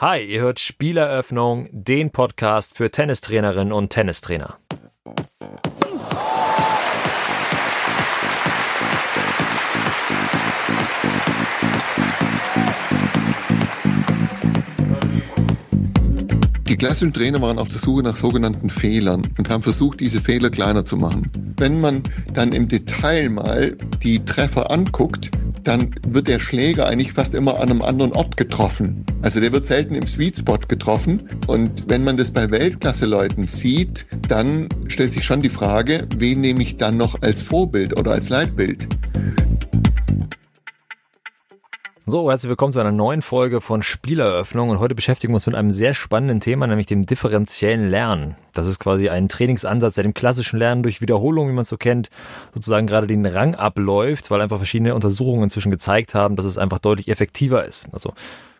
Hi, ihr hört Spieleröffnung, den Podcast für Tennistrainerinnen und Tennistrainer. Klassischen Trainer waren auf der Suche nach sogenannten Fehlern und haben versucht, diese Fehler kleiner zu machen. Wenn man dann im Detail mal die Treffer anguckt, dann wird der Schläger eigentlich fast immer an einem anderen Ort getroffen. Also der wird selten im Sweet Spot getroffen. Und wenn man das bei Weltklasse-Leuten sieht, dann stellt sich schon die Frage, wen nehme ich dann noch als Vorbild oder als Leitbild? So, herzlich willkommen zu einer neuen Folge von Spieleröffnung und heute beschäftigen wir uns mit einem sehr spannenden Thema, nämlich dem differenziellen Lernen. Das ist quasi ein Trainingsansatz, der dem klassischen Lernen durch Wiederholung, wie man es so kennt, sozusagen gerade den Rang abläuft, weil einfach verschiedene Untersuchungen inzwischen gezeigt haben, dass es einfach deutlich effektiver ist. Also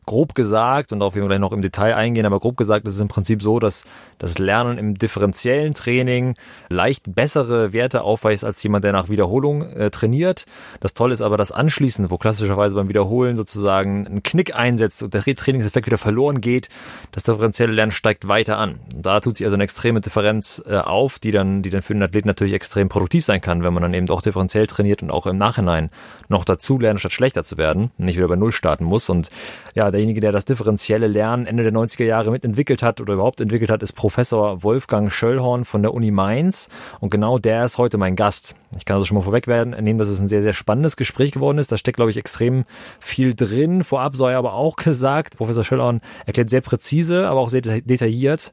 grob gesagt, und auf jeden Fall gleich noch im Detail eingehen, aber grob gesagt ist es im Prinzip so, dass das Lernen im differenziellen Training leicht bessere Werte aufweist als jemand, der nach Wiederholung äh, trainiert. Das Tolle ist aber das Anschließend, wo klassischerweise beim Wiederholen sozusagen ein Knick einsetzt und der Trainingseffekt wieder verloren geht, das differenzielle Lernen steigt weiter an. Da tut sich also eine extreme Differenz äh, auf, die dann, die dann für den Athleten natürlich extrem produktiv sein kann, wenn man dann eben auch differenziell trainiert und auch im Nachhinein noch dazu lernt, statt schlechter zu werden, nicht wieder bei Null starten muss. Und ja, derjenige, der das differenzielle Lernen Ende der 90er Jahre mitentwickelt hat oder überhaupt entwickelt hat, ist Professor Wolfgang Schöllhorn von der Uni Mainz. Und genau der ist heute mein Gast. Ich kann also schon mal vorweg werden, nehmen, dass es ein sehr, sehr spannendes Gespräch geworden ist. Da steckt, glaube ich, extrem viel drin. Vorab sei aber auch gesagt, Professor Schöllhorn erklärt sehr präzise, aber auch sehr detailliert.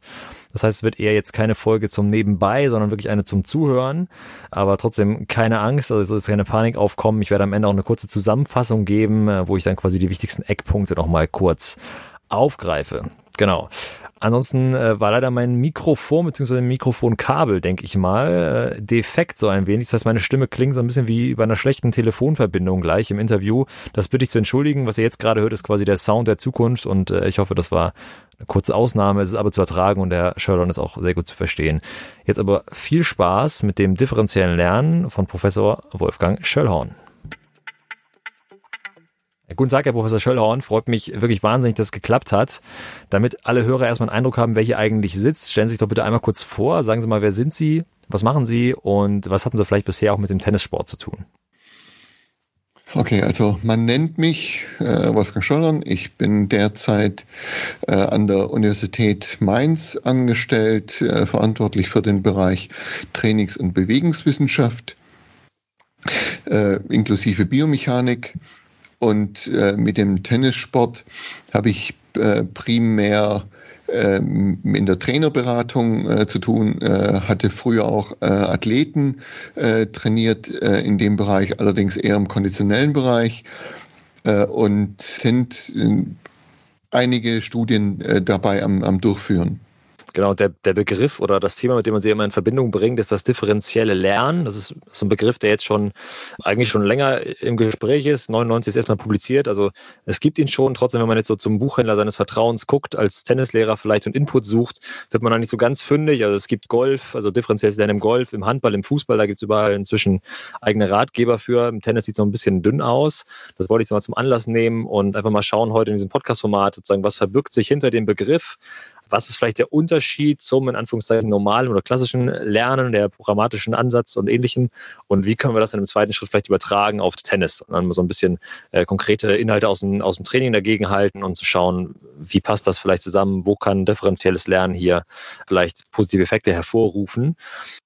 Das heißt, es wird eher jetzt keine Folge zum Nebenbei, sondern wirklich eine zum Zuhören. Aber trotzdem keine Angst, also soll keine Panik aufkommen. Ich werde am Ende auch eine kurze Zusammenfassung geben, äh, wo ich dann quasi die wichtigsten Eckpunkte nochmal kurz aufgreife. Genau. Ansonsten äh, war leider mein Mikrofon bzw. Mikrofonkabel, denke ich mal, äh, defekt so ein wenig. Das heißt, meine Stimme klingt so ein bisschen wie bei einer schlechten Telefonverbindung gleich im Interview. Das bitte ich zu entschuldigen. Was ihr jetzt gerade hört, ist quasi der Sound der Zukunft und äh, ich hoffe, das war eine kurze Ausnahme. Es ist aber zu ertragen und der Sherlock ist auch sehr gut zu verstehen. Jetzt aber viel Spaß mit dem differenziellen Lernen von Professor Wolfgang Schöllhorn. Guten Tag, Herr Professor Schöllhorn. Freut mich wirklich wahnsinnig, dass es geklappt hat. Damit alle Hörer erstmal einen Eindruck haben, wer hier eigentlich sitzt, stellen Sie sich doch bitte einmal kurz vor. Sagen Sie mal, wer sind Sie? Was machen Sie? Und was hatten Sie vielleicht bisher auch mit dem Tennissport zu tun? Okay, also man nennt mich äh, Wolfgang Schollern. Ich bin derzeit äh, an der Universität Mainz angestellt, äh, verantwortlich für den Bereich Trainings- und Bewegungswissenschaft, äh, inklusive Biomechanik. Und äh, mit dem Tennissport habe ich äh, primär äh, in der Trainerberatung äh, zu tun, äh, hatte früher auch äh, Athleten trainiert in dem Bereich, allerdings eher im konditionellen Bereich und sind einige Studien dabei am, am Durchführen. Genau, der, der Begriff oder das Thema, mit dem man sie immer in Verbindung bringt, ist das differenzielle Lernen. Das ist so ein Begriff, der jetzt schon eigentlich schon länger im Gespräch ist. 99 ist erstmal publiziert, also es gibt ihn schon. Trotzdem, wenn man jetzt so zum Buchhändler seines Vertrauens guckt, als Tennislehrer vielleicht und Input sucht, wird man da nicht so ganz fündig. Also es gibt Golf, also differenzielles Lernen im Golf, im Handball, im Fußball, da gibt es überall inzwischen eigene Ratgeber für. Im Tennis sieht es noch ein bisschen dünn aus. Das wollte ich mal zum Anlass nehmen und einfach mal schauen heute in diesem Podcast-Format sozusagen, was verbirgt sich hinter dem Begriff was ist vielleicht der Unterschied zum in Anführungszeichen normalen oder klassischen Lernen, der programmatischen Ansatz und ähnlichem? Und wie können wir das in einem zweiten Schritt vielleicht übertragen aufs Tennis und dann so ein bisschen äh, konkrete Inhalte aus dem, aus dem Training dagegen halten und zu schauen, wie passt das vielleicht zusammen? Wo kann differenzielles Lernen hier vielleicht positive Effekte hervorrufen?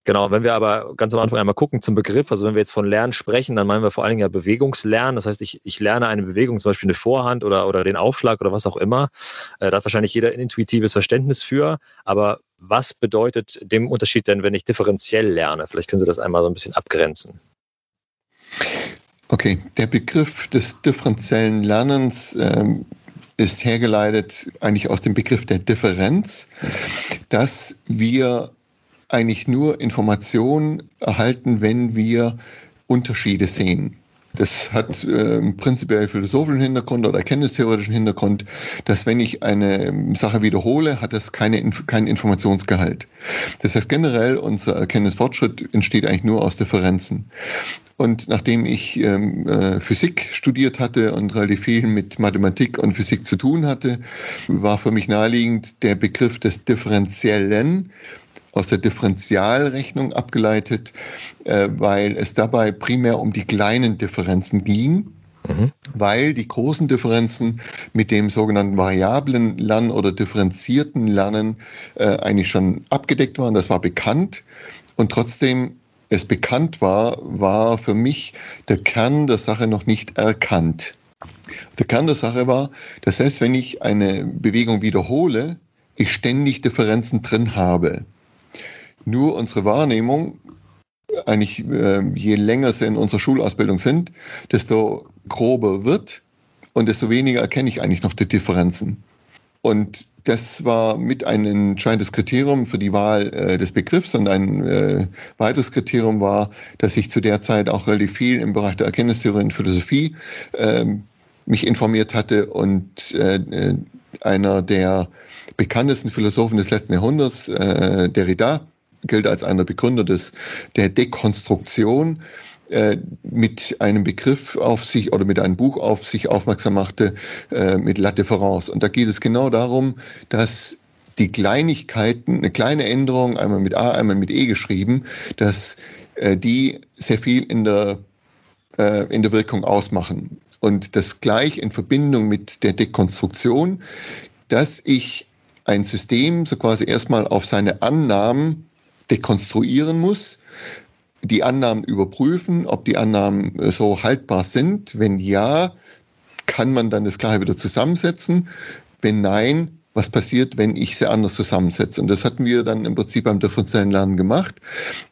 Genau, wenn wir aber ganz am Anfang einmal gucken zum Begriff, also wenn wir jetzt von Lernen sprechen, dann meinen wir vor allen Dingen ja Bewegungslernen. Das heißt, ich, ich lerne eine Bewegung, zum Beispiel eine Vorhand oder, oder den Aufschlag oder was auch immer. Äh, da hat wahrscheinlich jeder ein intuitives Verständnis für, was bedeutet dem Unterschied denn, wenn ich differenziell lerne? Vielleicht können Sie das einmal so ein bisschen abgrenzen. Okay, der Begriff des differenziellen Lernens ähm, ist hergeleitet eigentlich aus dem Begriff der Differenz, dass wir eigentlich nur Informationen erhalten, wenn wir Unterschiede sehen. Das hat äh, prinzipiell philosophischen Hintergrund oder erkenntnistheoretischen Hintergrund, dass wenn ich eine Sache wiederhole, hat das keine, keinen Informationsgehalt. Das heißt generell, unser Erkenntnisfortschritt entsteht eigentlich nur aus Differenzen. Und nachdem ich ähm, äh, Physik studiert hatte und relativ viel mit Mathematik und Physik zu tun hatte, war für mich naheliegend der Begriff des Differenziellen aus der Differentialrechnung abgeleitet, äh, weil es dabei primär um die kleinen Differenzen ging. Mhm. Weil die großen Differenzen mit dem sogenannten variablen Lernen oder differenzierten Lernen äh, eigentlich schon abgedeckt waren, das war bekannt. Und trotzdem es bekannt war, war für mich der Kern der Sache noch nicht erkannt. Der Kern der Sache war, dass selbst wenn ich eine Bewegung wiederhole, ich ständig Differenzen drin habe. Nur unsere Wahrnehmung, eigentlich äh, je länger sie in unserer Schulausbildung sind, desto grober wird und desto weniger erkenne ich eigentlich noch die Differenzen. Und das war mit ein entscheidendes Kriterium für die Wahl äh, des Begriffs und ein äh, weiteres Kriterium war, dass ich zu der Zeit auch relativ viel im Bereich der Erkenntnistheorie und Philosophie äh, mich informiert hatte und äh, äh, einer der bekanntesten Philosophen des letzten Jahrhunderts, äh, Derrida, gilt als einer Begründer des, der Dekonstruktion, äh, mit einem Begriff auf sich oder mit einem Buch auf sich aufmerksam machte, äh, mit La Difference. Und da geht es genau darum, dass die Kleinigkeiten, eine kleine Änderung, einmal mit A, einmal mit E geschrieben, dass äh, die sehr viel in der, in der Wirkung ausmachen. Und das gleich in Verbindung mit der Dekonstruktion, dass ich ein System so quasi erstmal auf seine Annahmen dekonstruieren muss, die Annahmen überprüfen, ob die Annahmen äh, so haltbar sind. Wenn ja, kann man dann das Gleiche wieder zusammensetzen. Wenn nein, was passiert, wenn ich sie anders zusammensetze. Und das hatten wir dann im Prinzip beim differenziellen Lernen gemacht,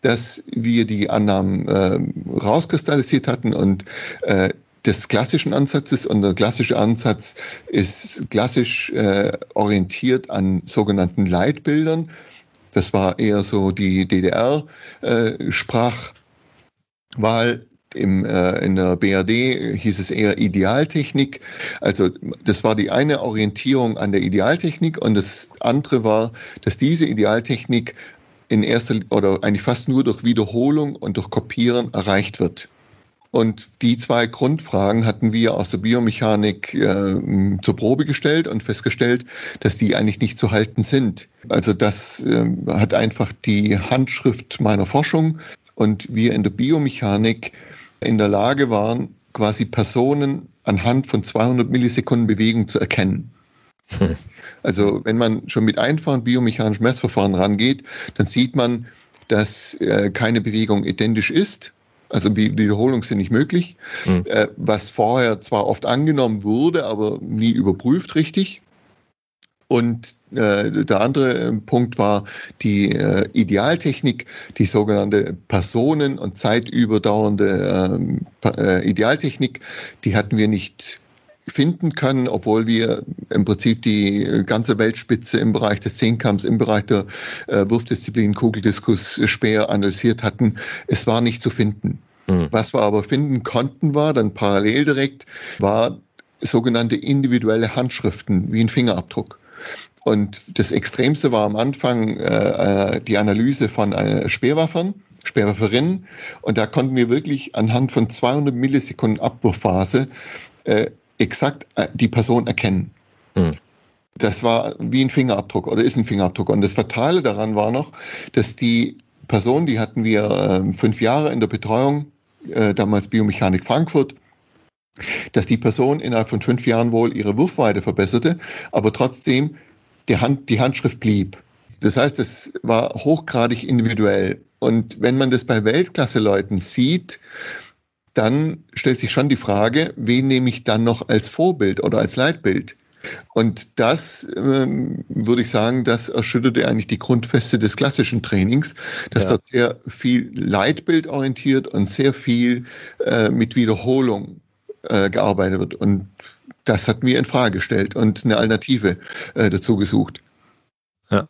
dass wir die Annahmen äh, rauskristallisiert hatten und äh, des klassischen Ansatzes und der klassische Ansatz ist klassisch äh, orientiert an sogenannten Leitbildern. Das war eher so die DDR-Sprachwahl. Äh, Im, äh, in der BRD hieß es eher Idealtechnik. Also das war die eine Orientierung an der Idealtechnik und das andere war, dass diese Idealtechnik in erster oder eigentlich fast nur durch Wiederholung und durch Kopieren erreicht wird. Und die zwei Grundfragen hatten wir aus der Biomechanik äh, zur Probe gestellt und festgestellt, dass die eigentlich nicht zu halten sind. Also das äh, hat einfach die Handschrift meiner Forschung und wir in der Biomechanik in der Lage waren, quasi Personen anhand von 200 Millisekunden Bewegung zu erkennen. Hm. Also wenn man schon mit einfachen biomechanischen Messverfahren rangeht, dann sieht man, dass äh, keine Bewegung identisch ist also Wiederholungen sind nicht möglich, mhm. äh, was vorher zwar oft angenommen wurde, aber nie überprüft richtig. Und äh, der andere äh, Punkt war die äh, Idealtechnik, die sogenannte Personen- und zeitüberdauernde ähm, äh, Idealtechnik, die hatten wir nicht finden können, obwohl wir im Prinzip die ganze Weltspitze im Bereich des Zehnkampfs, im Bereich der äh, Wurfdisziplin, Kugeldiskus, Speer analysiert hatten. Es war nicht zu finden. Mhm. Was wir aber finden konnten, war dann parallel direkt, war sogenannte individuelle Handschriften wie ein Fingerabdruck. Und das Extremste war am Anfang äh, äh die Analyse von äh, Speerwaffern, Speerwafferinnen. Und da konnten wir wirklich anhand von 200 Millisekunden Abwurfphase äh, exakt äh, die Person erkennen. Mhm. Das war wie ein Fingerabdruck oder ist ein Fingerabdruck. Und das Fatale daran war noch, dass die Person, die hatten wir äh, fünf Jahre in der Betreuung, äh, damals Biomechanik Frankfurt, dass die Person innerhalb von fünf Jahren wohl ihre Wurfweite verbesserte, aber trotzdem Hand, die Handschrift blieb. Das heißt, es war hochgradig individuell. Und wenn man das bei Weltklasse-Leuten sieht, dann stellt sich schon die Frage, wen nehme ich dann noch als Vorbild oder als Leitbild? Und das, ähm, würde ich sagen, das erschütterte eigentlich die Grundfeste des klassischen Trainings, dass ja. dort sehr viel leitbildorientiert und sehr viel äh, mit Wiederholung äh, gearbeitet wird. Und das hat mir in Frage gestellt und eine Alternative äh, dazu gesucht. Ja,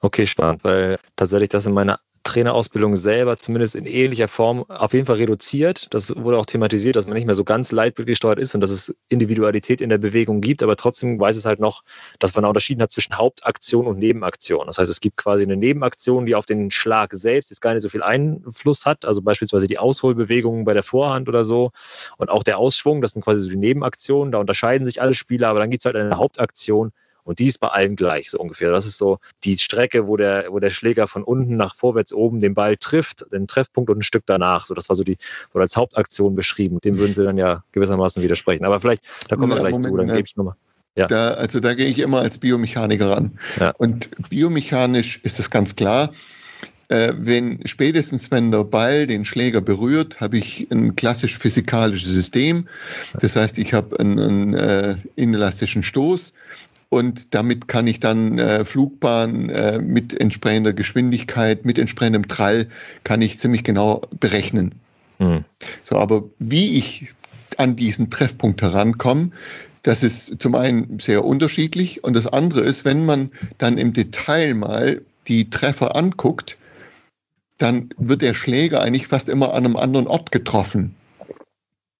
okay, spannend, weil tatsächlich das in meiner Trainerausbildung selber zumindest in ähnlicher Form auf jeden Fall reduziert. Das wurde auch thematisiert, dass man nicht mehr so ganz leitbildgesteuert ist und dass es Individualität in der Bewegung gibt, aber trotzdem weiß es halt noch, dass man unterschieden hat zwischen Hauptaktion und Nebenaktion. Das heißt, es gibt quasi eine Nebenaktion, die auf den Schlag selbst jetzt gar nicht so viel Einfluss hat, also beispielsweise die Ausholbewegungen bei der Vorhand oder so und auch der Ausschwung, das sind quasi so die Nebenaktionen, da unterscheiden sich alle Spieler, aber dann gibt es halt eine Hauptaktion, und die ist bei allen gleich, so ungefähr. Das ist so die Strecke, wo der, wo der Schläger von unten nach vorwärts oben den Ball trifft, den Treffpunkt und ein Stück danach. So, das war so die, wurde als Hauptaktion beschrieben. Dem würden Sie dann ja gewissermaßen widersprechen. Aber vielleicht, da kommen wir gleich Moment, zu, dann ne. gebe ich nochmal. Ja. Da, also da gehe ich immer als Biomechaniker ran. Ja. Und biomechanisch ist es ganz klar, äh, wenn spätestens wenn der Ball den Schläger berührt, habe ich ein klassisch physikalisches System. Das heißt, ich habe einen, einen äh, inelastischen Stoß und damit kann ich dann äh, Flugbahn äh, mit entsprechender Geschwindigkeit, mit entsprechendem Trall, kann ich ziemlich genau berechnen. Mhm. So, aber wie ich an diesen Treffpunkt herankomme, das ist zum einen sehr unterschiedlich und das andere ist, wenn man dann im Detail mal die Treffer anguckt, dann wird der Schläger eigentlich fast immer an einem anderen Ort getroffen.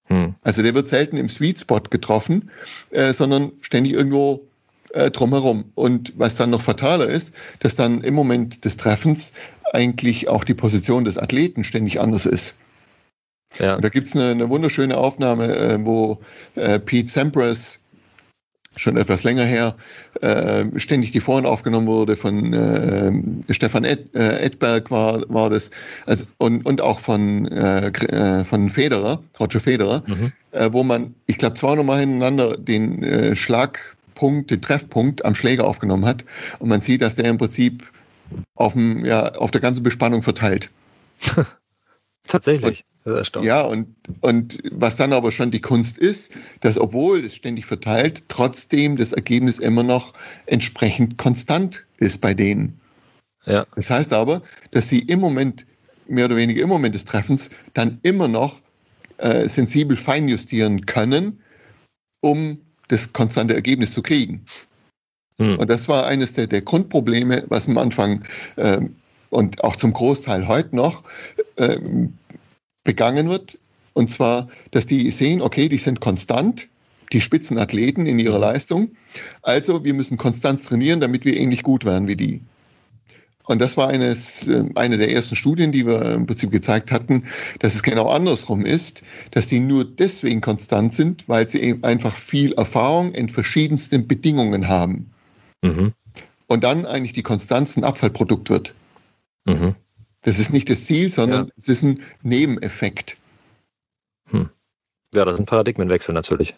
Hm. Also der wird selten im Sweet Spot getroffen, äh, sondern ständig irgendwo äh, drumherum. Und was dann noch fataler ist, dass dann im Moment des Treffens eigentlich auch die Position des Athleten ständig anders ist. Ja. Da gibt es eine, eine, wunderschöne Aufnahme, äh, wo äh, Pete Sampras schon etwas länger her, äh, ständig die Vorhand aufgenommen wurde von äh, Stefan Ed, äh, Edberg war, war das also, und, und auch von, äh, von Federer, Roger Federer, mhm. wo man, ich glaube, zwei Mal hintereinander den Schlag Punkt, den Treffpunkt am Schläger aufgenommen hat. Und man sieht, dass der im Prinzip auf, dem, ja, auf der ganzen Bespannung verteilt. Tatsächlich. Und, ja, und, und was dann aber schon die Kunst ist, dass obwohl es ständig verteilt, trotzdem das Ergebnis immer noch entsprechend konstant ist bei denen. Ja. Das heißt aber, dass sie im Moment, mehr oder weniger im Moment des Treffens, dann immer noch äh, sensibel feinjustieren können, um das konstante Ergebnis zu kriegen. Hm. Und das war eines der, der Grundprobleme, was am Anfang äh, und auch zum Großteil heute noch äh, begangen wird. Und zwar, dass die sehen, okay, die sind konstant, die Spitzenathleten in ihrer Leistung. Also wir müssen konstant trainieren, damit wir ähnlich gut werden wie die. Und das war eines, äh, eine der ersten Studien, die wir im Prinzip gezeigt hatten, dass es genau andersrum ist, dass die nur deswegen konstant sind, weil sie eben einfach viel Erfahrung in verschiedensten Bedingungen haben. Mhm. Und dann eigentlich die Konstanz ein Abfallprodukt wird. Mhm. Das ist nicht das Ziel, sondern ja. es ist ein Nebeneffekt. Hm. Ja, das ist ein Paradigmenwechsel natürlich.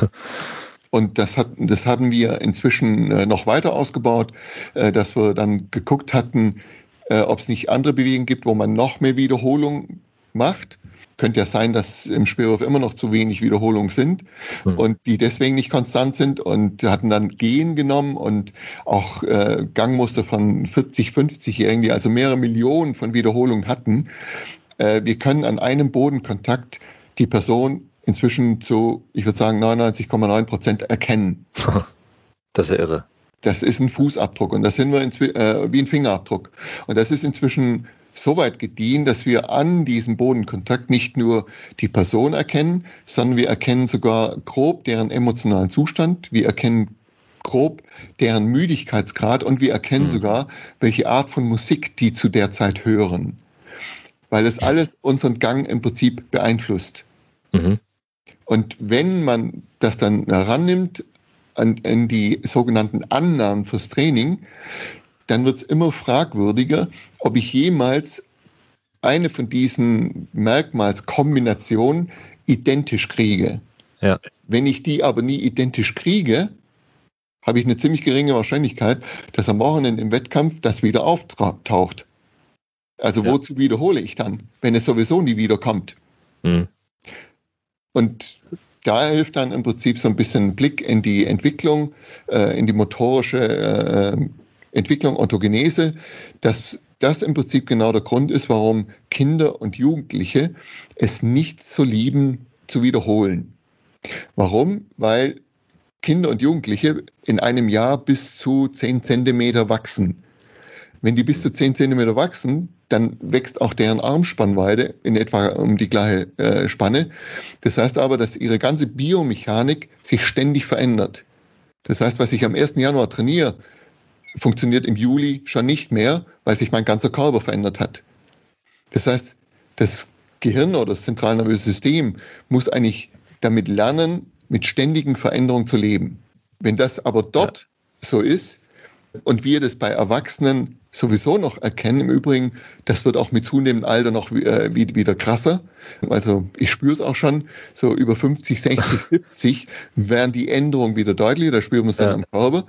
Und das, hat, das haben wir inzwischen äh, noch weiter ausgebaut, äh, dass wir dann geguckt hatten, äh, ob es nicht andere Bewegungen gibt, wo man noch mehr Wiederholung macht. Könnte ja sein, dass im Speerwurf immer noch zu wenig Wiederholungen sind mhm. und die deswegen nicht konstant sind und hatten dann Gehen genommen und auch äh, Gangmuster von 40, 50-Jährigen, die also mehrere Millionen von Wiederholungen hatten. Äh, wir können an einem Bodenkontakt die Person inzwischen zu, ich würde sagen, 99,9 Prozent erkennen. Das ist ja irre. Das ist ein Fußabdruck und das sind wir äh, wie ein Fingerabdruck. Und das ist inzwischen so weit gediehen, dass wir an diesem Bodenkontakt nicht nur die Person erkennen, sondern wir erkennen sogar grob deren emotionalen Zustand. Wir erkennen grob deren Müdigkeitsgrad und wir erkennen mhm. sogar, welche Art von Musik die zu der Zeit hören. Weil das alles unseren Gang im Prinzip beeinflusst. Mhm. Und wenn man das dann herannimmt an, an die sogenannten Annahmen fürs Training, dann wird es immer fragwürdiger, ob ich jemals eine von diesen Merkmalskombinationen identisch kriege. Ja. Wenn ich die aber nie identisch kriege, habe ich eine ziemlich geringe Wahrscheinlichkeit, dass am Wochenende im Wettkampf das wieder auftaucht. Also ja. wozu wiederhole ich dann, wenn es sowieso nie wiederkommt? Mhm. Und da hilft dann im Prinzip so ein bisschen Blick in die Entwicklung, äh, in die motorische äh, Entwicklung, Orthogenese, dass das im Prinzip genau der Grund ist, warum Kinder und Jugendliche es nicht so lieben zu wiederholen. Warum? Weil Kinder und Jugendliche in einem Jahr bis zu 10 Zentimeter wachsen. Wenn die bis zu 10 Zentimeter wachsen, dann wächst auch deren Armspannweite in etwa um die gleiche äh, Spanne. Das heißt aber, dass ihre ganze Biomechanik sich ständig verändert. Das heißt, was ich am 1. Januar trainiere, funktioniert im Juli schon nicht mehr, weil sich mein ganzer Körper verändert hat. Das heißt, das Gehirn oder das zentralnervöse System muss eigentlich damit lernen, mit ständigen Veränderungen zu leben. Wenn das aber dort ja. so ist und wir das bei Erwachsenen sowieso noch erkennen, im Übrigen, das wird auch mit zunehmendem Alter noch äh, wieder krasser. Also ich spüre es auch schon, so über 50, 60, 70 werden die Änderungen wieder deutlicher, da spüren wir es dann ja. am Körper.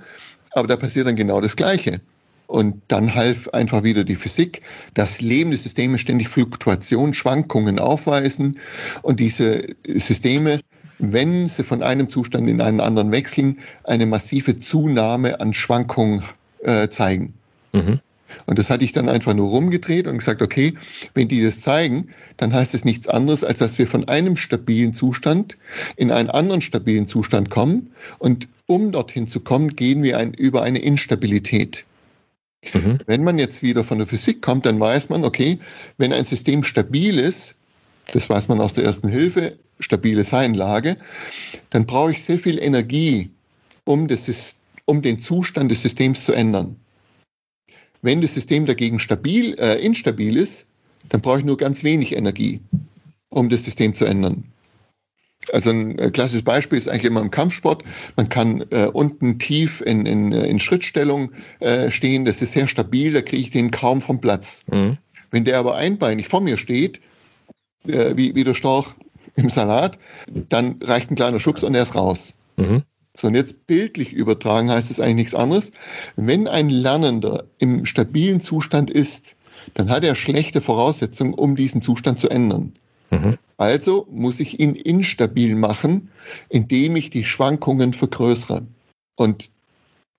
Aber da passiert dann genau das Gleiche. Und dann half einfach wieder die Physik, dass lebende Systeme ständig Fluktuationen, Schwankungen aufweisen. Und diese Systeme, wenn sie von einem Zustand in einen anderen wechseln, eine massive Zunahme an Schwankungen äh, zeigen. Mhm. Und das hatte ich dann einfach nur rumgedreht und gesagt, okay, wenn die das zeigen, dann heißt es nichts anderes, als dass wir von einem stabilen Zustand in einen anderen stabilen Zustand kommen. Und um dorthin zu kommen, gehen wir ein, über eine Instabilität. Mhm. Wenn man jetzt wieder von der Physik kommt, dann weiß man, okay, wenn ein System stabil ist, das weiß man aus der ersten Hilfe, stabile Seinlage, dann brauche ich sehr viel Energie, um, das, um den Zustand des Systems zu ändern. Wenn das System dagegen stabil, äh, instabil ist, dann brauche ich nur ganz wenig Energie, um das System zu ändern. Also ein äh, klassisches Beispiel ist eigentlich immer im Kampfsport. Man kann äh, unten tief in, in, äh, in Schrittstellung äh, stehen, das ist sehr stabil, da kriege ich den kaum vom Platz. Mhm. Wenn der aber einbeinig vor mir steht, äh, wie, wie der Storch im Salat, dann reicht ein kleiner Schubs und er ist raus. Mhm. So, und jetzt bildlich übertragen heißt es eigentlich nichts anderes. Wenn ein Lernender im stabilen Zustand ist, dann hat er schlechte Voraussetzungen, um diesen Zustand zu ändern. Mhm. Also muss ich ihn instabil machen, indem ich die Schwankungen vergrößere. Und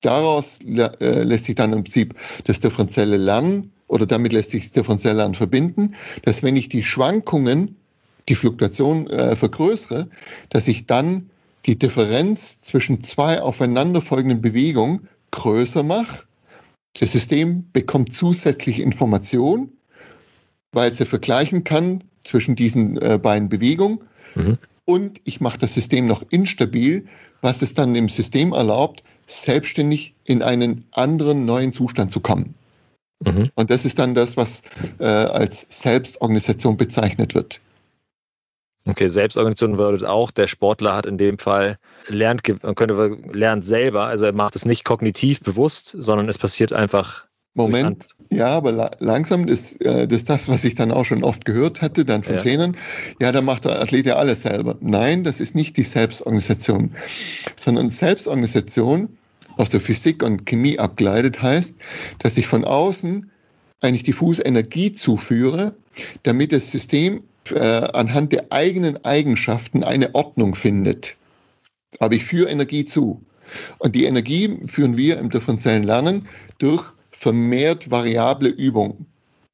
daraus äh, lässt sich dann im Prinzip das differenzielle Lernen oder damit lässt sich das differenzielle Lernen verbinden, dass wenn ich die Schwankungen, die Fluktuation äh, vergrößere, dass ich dann die Differenz zwischen zwei aufeinanderfolgenden Bewegungen größer mache. Das System bekommt zusätzliche Information, weil es ja vergleichen kann zwischen diesen äh, beiden Bewegungen. Mhm. Und ich mache das System noch instabil, was es dann dem System erlaubt, selbstständig in einen anderen neuen Zustand zu kommen. Mhm. Und das ist dann das, was äh, als Selbstorganisation bezeichnet wird. Okay, Selbstorganisation bedeutet auch, der Sportler hat in dem Fall lernt, könnte lernt selber, also er macht es nicht kognitiv bewusst, sondern es passiert einfach. Moment, ja, aber la langsam ist äh, das, das, was ich dann auch schon oft gehört hatte, dann von ja. Trainern. Ja, da macht der Athlet ja alles selber. Nein, das ist nicht die Selbstorganisation, sondern Selbstorganisation aus der Physik und Chemie abgeleitet heißt, dass ich von außen eigentlich diffuse Energie zuführe, damit das System äh, anhand der eigenen Eigenschaften eine Ordnung findet. Aber ich führe Energie zu. Und die Energie führen wir im differenziellen Lernen durch vermehrt variable Übungen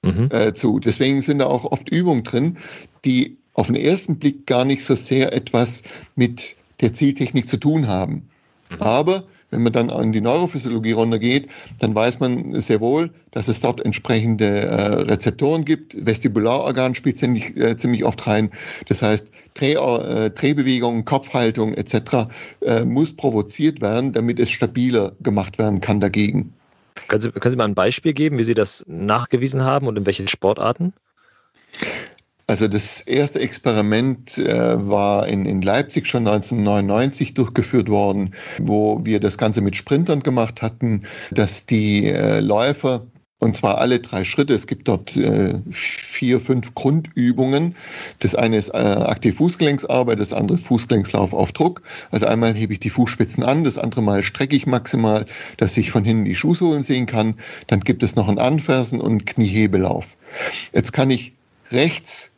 mhm. äh, zu. Deswegen sind da auch oft Übungen drin, die auf den ersten Blick gar nicht so sehr etwas mit der Zieltechnik zu tun haben. Mhm. Aber wenn man dann an die Neurophysiologie runtergeht, dann weiß man sehr wohl, dass es dort entsprechende äh, Rezeptoren gibt. Vestibularorgan spielt ziemlich, äh, ziemlich oft rein. Das heißt, Dreh, äh, Drehbewegungen, Kopfhaltung etc. Äh, muss provoziert werden, damit es stabiler gemacht werden kann dagegen. Können Sie, können Sie mal ein Beispiel geben, wie Sie das nachgewiesen haben und in welchen Sportarten? Also das erste Experiment äh, war in, in Leipzig schon 1999 durchgeführt worden, wo wir das Ganze mit Sprintern gemacht hatten, dass die äh, Läufer und zwar alle drei Schritte. Es gibt dort äh, vier, fünf Grundübungen. Das eine ist äh, aktiv Fußgelenksarbeit, das andere ist Fußgelenkslauf auf Druck. Also einmal hebe ich die Fußspitzen an, das andere Mal strecke ich maximal, dass ich von hinten die Schuhsohlen sehen kann. Dann gibt es noch ein Anfersen und Kniehebelauf. Jetzt kann ich rechts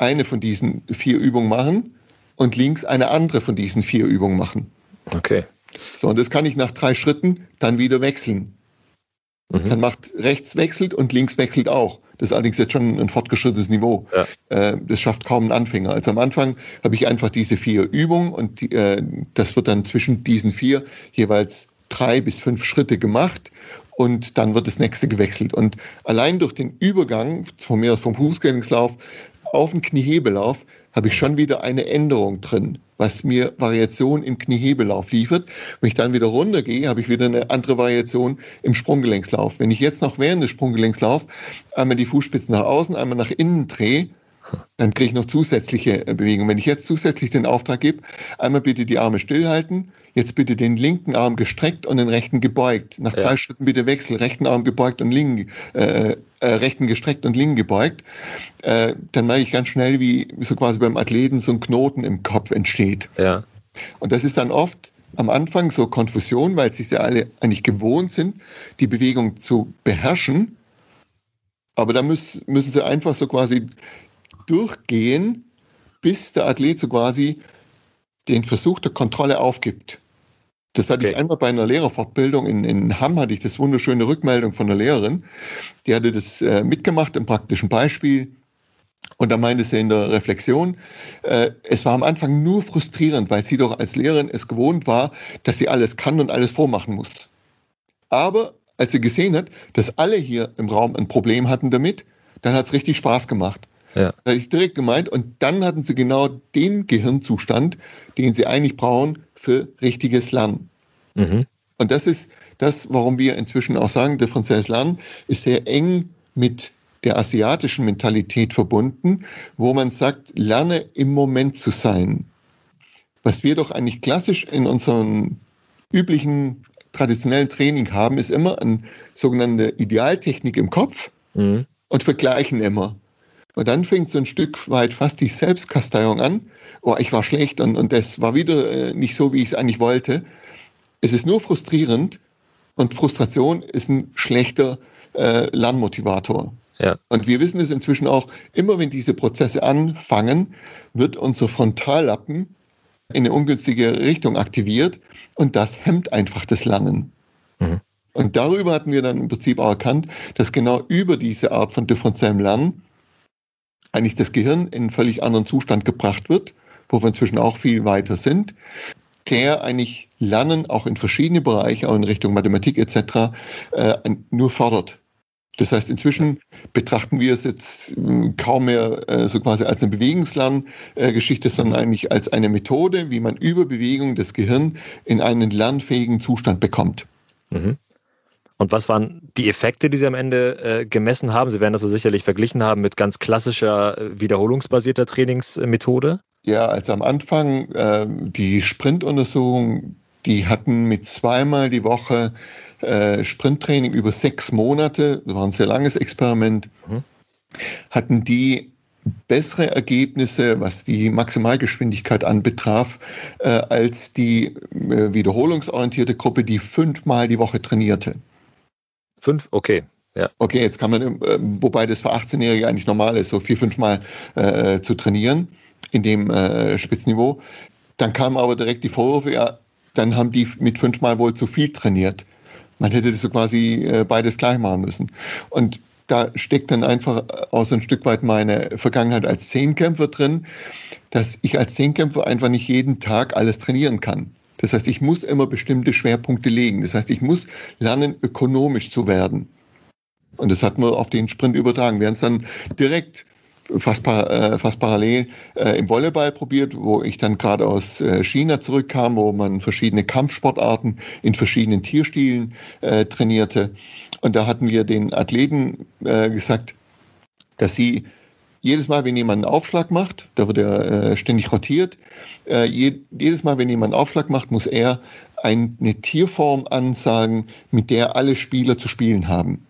eine von diesen vier Übungen machen und links eine andere von diesen vier Übungen machen. Okay. So, und das kann ich nach drei Schritten dann wieder wechseln. Mhm. Dann macht rechts wechselt und links wechselt auch. Das ist allerdings jetzt schon ein fortgeschrittenes Niveau. Ja. Äh, das schafft kaum ein Anfänger. Also am Anfang habe ich einfach diese vier Übungen und die, äh, das wird dann zwischen diesen vier jeweils drei bis fünf Schritte gemacht und dann wird das nächste gewechselt. Und allein durch den Übergang von mir aus vom Fußgängerslauf auf den Kniehebelauf habe ich schon wieder eine Änderung drin, was mir Variation im Kniehebelauf liefert. Wenn ich dann wieder runtergehe, habe ich wieder eine andere Variation im Sprunggelenkslauf. Wenn ich jetzt noch während des Sprunggelenkslauf einmal die Fußspitzen nach außen, einmal nach innen drehe, dann kriege ich noch zusätzliche äh, Bewegungen. Wenn ich jetzt zusätzlich den Auftrag gebe, einmal bitte die Arme stillhalten, jetzt bitte den linken Arm gestreckt und den rechten gebeugt. Nach ja. drei Schritten bitte wechsel, rechten Arm gebeugt und linken, äh, äh, rechten gestreckt und linken gebeugt. Äh, dann merke ich ganz schnell, wie so quasi beim Athleten so ein Knoten im Kopf entsteht. Ja. Und das ist dann oft am Anfang so Konfusion, weil sich ja alle eigentlich gewohnt sind, die Bewegung zu beherrschen. Aber da müssen, müssen sie einfach so quasi durchgehen, bis der Athlet so quasi den Versuch der Kontrolle aufgibt. Das hatte okay. ich einmal bei einer Lehrerfortbildung in, in Hamm, hatte ich das wunderschöne Rückmeldung von der Lehrerin. Die hatte das äh, mitgemacht im praktischen Beispiel. Und da meinte sie in der Reflexion, äh, es war am Anfang nur frustrierend, weil sie doch als Lehrerin es gewohnt war, dass sie alles kann und alles vormachen muss. Aber als sie gesehen hat, dass alle hier im Raum ein Problem hatten damit, dann hat es richtig Spaß gemacht. Ja. Da ist direkt gemeint. Und dann hatten sie genau den Gehirnzustand, den sie eigentlich brauchen für richtiges Lernen. Mhm. Und das ist das, warum wir inzwischen auch sagen, differenzielles Lernen ist sehr eng mit der asiatischen Mentalität verbunden, wo man sagt, lerne im Moment zu sein. Was wir doch eigentlich klassisch in unserem üblichen traditionellen Training haben, ist immer eine sogenannte Idealtechnik im Kopf mhm. und vergleichen immer. Und dann fängt so ein Stück weit fast die Selbstkasteiung an. Oh, ich war schlecht und, und das war wieder äh, nicht so, wie ich es eigentlich wollte. Es ist nur frustrierend und Frustration ist ein schlechter äh, Lernmotivator. Ja. Und wir wissen es inzwischen auch, immer wenn diese Prozesse anfangen, wird unser Frontallappen in eine ungünstige Richtung aktiviert und das hemmt einfach das Lernen. Mhm. Und darüber hatten wir dann im Prinzip auch erkannt, dass genau über diese Art von differenziellem Lernen eigentlich das Gehirn in einen völlig anderen Zustand gebracht wird, wo wir inzwischen auch viel weiter sind, der eigentlich Lernen auch in verschiedene Bereiche, auch in Richtung Mathematik etc., äh, nur fördert. Das heißt, inzwischen betrachten wir es jetzt hm, kaum mehr äh, so quasi als eine Bewegungslerngeschichte, äh, sondern eigentlich als eine Methode, wie man über Bewegung das Gehirn in einen lernfähigen Zustand bekommt. Mhm. Und was waren die Effekte, die Sie am Ende äh, gemessen haben? Sie werden das ja sicherlich verglichen haben mit ganz klassischer äh, wiederholungsbasierter Trainingsmethode. Ja, also am Anfang äh, die Sprintuntersuchung, die hatten mit zweimal die Woche äh, Sprinttraining über sechs Monate, das war ein sehr langes Experiment, mhm. hatten die bessere Ergebnisse, was die Maximalgeschwindigkeit anbetraf, äh, als die äh, wiederholungsorientierte Gruppe, die fünfmal die Woche trainierte. Fünf? Okay. Ja. Okay, jetzt kann man, äh, wobei das für 18-Jährige eigentlich normal ist, so vier, fünf Mal äh, zu trainieren in dem äh, Spitzniveau. Dann kam aber direkt die Vorwürfe, ja, dann haben die mit fünfmal wohl zu viel trainiert. Man hätte das so quasi äh, beides gleich machen müssen. Und da steckt dann einfach auch so ein Stück weit meine Vergangenheit als Zehnkämpfer drin, dass ich als Zehnkämpfer einfach nicht jeden Tag alles trainieren kann. Das heißt, ich muss immer bestimmte Schwerpunkte legen. Das heißt, ich muss lernen, ökonomisch zu werden. Und das hatten wir auf den Sprint übertragen. Wir haben es dann direkt fast, äh, fast parallel äh, im Volleyball probiert, wo ich dann gerade aus äh, China zurückkam, wo man verschiedene Kampfsportarten in verschiedenen Tierstilen äh, trainierte. Und da hatten wir den Athleten äh, gesagt, dass sie jedes Mal, wenn jemand einen Aufschlag macht, da wird er äh, ständig rotiert, äh, je, jedes Mal, wenn jemand einen Aufschlag macht, muss er eine Tierform ansagen, mit der alle Spieler zu spielen haben.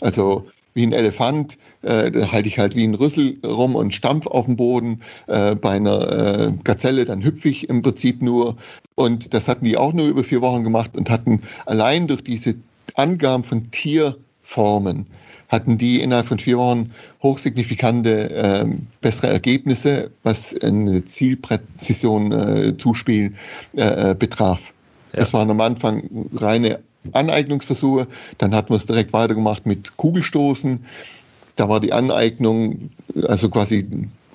Also wie ein Elefant, äh, da halte ich halt wie ein Rüssel rum und stampf auf dem Boden. Äh, bei einer äh, Gazelle, dann hüpfe ich im Prinzip nur. Und das hatten die auch nur über vier Wochen gemacht und hatten allein durch diese Angaben von Tierformen hatten die innerhalb von vier Wochen hochsignifikante äh, bessere Ergebnisse, was eine Zielpräzision äh, Zuspiel äh, äh, betraf. Ja. Das waren am Anfang reine Aneignungsversuche, dann hatten wir es direkt weitergemacht mit Kugelstoßen. Da war die Aneignung also quasi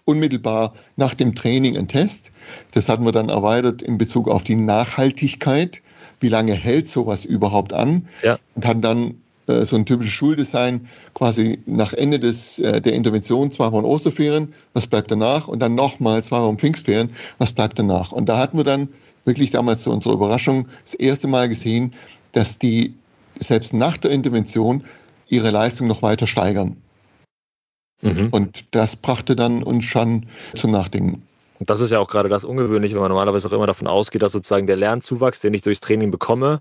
unmittelbar nach dem Training ein Test. Das hatten wir dann erweitert in Bezug auf die Nachhaltigkeit wie lange hält sowas überhaupt an ja. und kann dann so ein typisches Schuldesign quasi nach Ende des, äh, der Intervention zwei Wochen Osterferien, was bleibt danach und dann nochmal zwei Wochen Pfingstferien, was bleibt danach. Und da hatten wir dann wirklich damals zu unserer Überraschung das erste Mal gesehen, dass die selbst nach der Intervention ihre Leistung noch weiter steigern. Mhm. Und das brachte dann uns schon zum Nachdenken. Und das ist ja auch gerade das Ungewöhnliche, wenn man normalerweise auch immer davon ausgeht, dass sozusagen der Lernzuwachs, den ich durchs Training bekomme,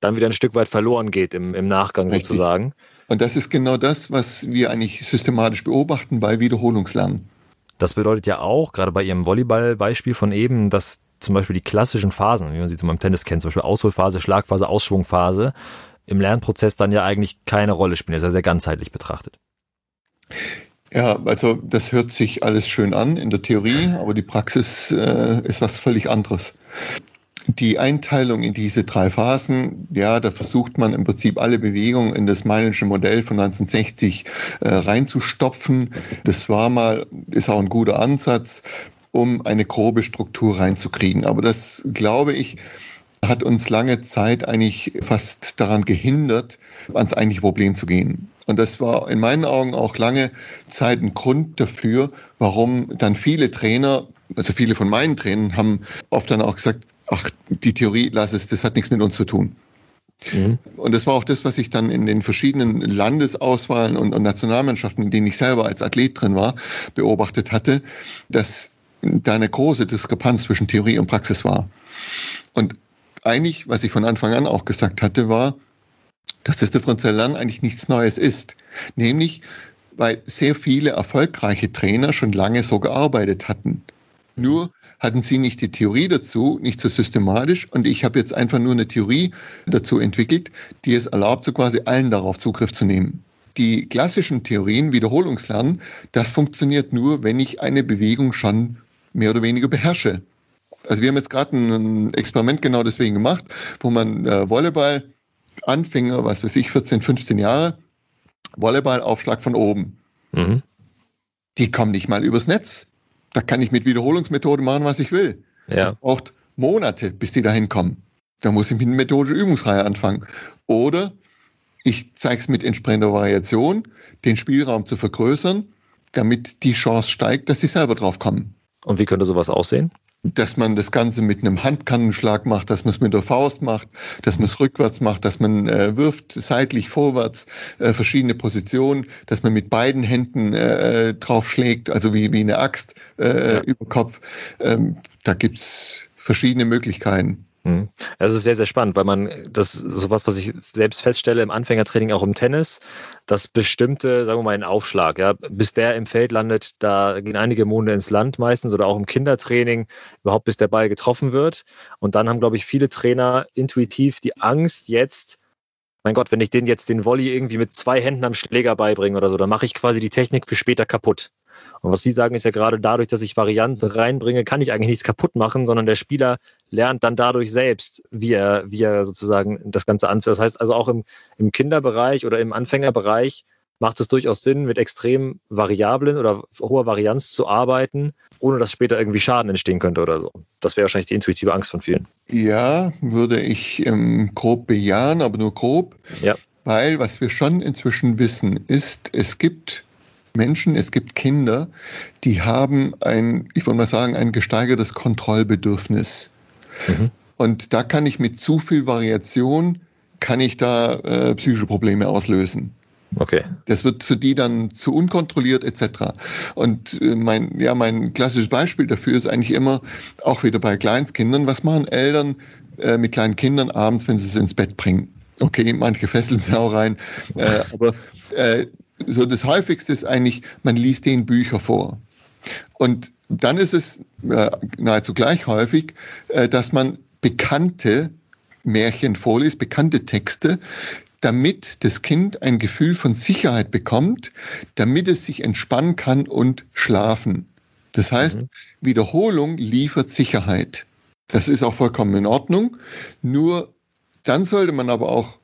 dann wieder ein Stück weit verloren geht im, im Nachgang Richtig. sozusagen. Und das ist genau das, was wir eigentlich systematisch beobachten bei Wiederholungslernen. Das bedeutet ja auch, gerade bei Ihrem Volleyball-Beispiel von eben, dass zum Beispiel die klassischen Phasen, wie man sie zum Beispiel Tennis kennt, zum Beispiel Ausholphase, Schlagphase, Ausschwungphase, im Lernprozess dann ja eigentlich keine Rolle spielen. Das ist ja sehr ganzheitlich betrachtet. Ja, also das hört sich alles schön an in der Theorie, aber die Praxis äh, ist was völlig anderes. Die Einteilung in diese drei Phasen, ja, da versucht man im Prinzip alle Bewegungen in das Meinische Modell von 1960 äh, reinzustopfen. Das war mal, ist auch ein guter Ansatz, um eine grobe Struktur reinzukriegen. Aber das, glaube ich, hat uns lange Zeit eigentlich fast daran gehindert, ans eigentliche Problem zu gehen. Und das war in meinen Augen auch lange Zeit ein Grund dafür, warum dann viele Trainer, also viele von meinen Trainern haben oft dann auch gesagt, ach, die Theorie, lass es, das hat nichts mit uns zu tun. Mhm. Und das war auch das, was ich dann in den verschiedenen Landesauswahlen und, und, Nationalmannschaften, in denen ich selber als Athlet drin war, beobachtet hatte, dass da eine große Diskrepanz zwischen Theorie und Praxis war. Und eigentlich, was ich von Anfang an auch gesagt hatte, war, dass das differenzielle Lernen eigentlich nichts Neues ist. Nämlich, weil sehr viele erfolgreiche Trainer schon lange so gearbeitet hatten. Nur hatten sie nicht die Theorie dazu, nicht so systematisch. Und ich habe jetzt einfach nur eine Theorie dazu entwickelt, die es erlaubt, so quasi allen darauf Zugriff zu nehmen. Die klassischen Theorien, Wiederholungslernen, das funktioniert nur, wenn ich eine Bewegung schon mehr oder weniger beherrsche. Also wir haben jetzt gerade ein Experiment genau deswegen gemacht, wo man äh, Volleyball Anfänger, was weiß ich, 14, 15 Jahre, Volleyballaufschlag von oben. Mhm. Die kommen nicht mal übers Netz. Da kann ich mit Wiederholungsmethode machen, was ich will. Ja. Das braucht Monate, bis die da hinkommen. Da muss ich mit einer methodischen Übungsreihe anfangen. Oder ich zeige es mit entsprechender Variation, den Spielraum zu vergrößern, damit die Chance steigt, dass sie selber drauf kommen. Und wie könnte sowas aussehen? Dass man das Ganze mit einem Handkannenschlag macht, dass man es mit der Faust macht, dass man es rückwärts macht, dass man äh, wirft seitlich, vorwärts, äh, verschiedene Positionen, dass man mit beiden Händen äh, draufschlägt, also wie, wie eine Axt äh, ja. über Kopf. Ähm, da gibt's verschiedene Möglichkeiten. Mhm. Das ist sehr, sehr spannend, weil man das sowas, was ich selbst feststelle im Anfängertraining, auch im Tennis, dass bestimmte, sagen wir mal, ein Aufschlag, ja, bis der im Feld landet, da gehen einige Monde ins Land meistens oder auch im Kindertraining, überhaupt bis der Ball getroffen wird. Und dann haben, glaube ich, viele Trainer intuitiv die Angst, jetzt mein Gott, wenn ich den jetzt den Volley irgendwie mit zwei Händen am Schläger beibringe oder so, dann mache ich quasi die Technik für später kaputt. Und was Sie sagen, ist ja gerade dadurch, dass ich Varianz reinbringe, kann ich eigentlich nichts kaputt machen, sondern der Spieler lernt dann dadurch selbst, wie er, wie er sozusagen das Ganze anführt. Das heißt also auch im, im Kinderbereich oder im Anfängerbereich macht es durchaus Sinn, mit extrem variablen oder hoher Varianz zu arbeiten, ohne dass später irgendwie Schaden entstehen könnte oder so. Das wäre wahrscheinlich die intuitive Angst von vielen. Ja, würde ich ähm, grob bejahen, aber nur grob. Ja. Weil was wir schon inzwischen wissen, ist, es gibt Menschen, es gibt Kinder, die haben ein, ich würde mal sagen, ein gesteigertes Kontrollbedürfnis. Mhm. Und da kann ich mit zu viel Variation, kann ich da äh, psychische Probleme auslösen. Okay. Das wird für die dann zu unkontrolliert etc. Und äh, mein, ja, mein klassisches Beispiel dafür ist eigentlich immer, auch wieder bei Kleinstkindern, was machen Eltern äh, mit kleinen Kindern abends, wenn sie sie ins Bett bringen? Okay, manche fesseln sie auch rein, äh, aber äh, so das häufigste ist eigentlich, man liest den Bücher vor. Und dann ist es äh, nahezu gleich häufig, äh, dass man bekannte Märchen vorliest, bekannte Texte, damit das Kind ein Gefühl von Sicherheit bekommt, damit es sich entspannen kann und schlafen. Das heißt, mhm. Wiederholung liefert Sicherheit. Das ist auch vollkommen in Ordnung. Nur dann sollte man aber auch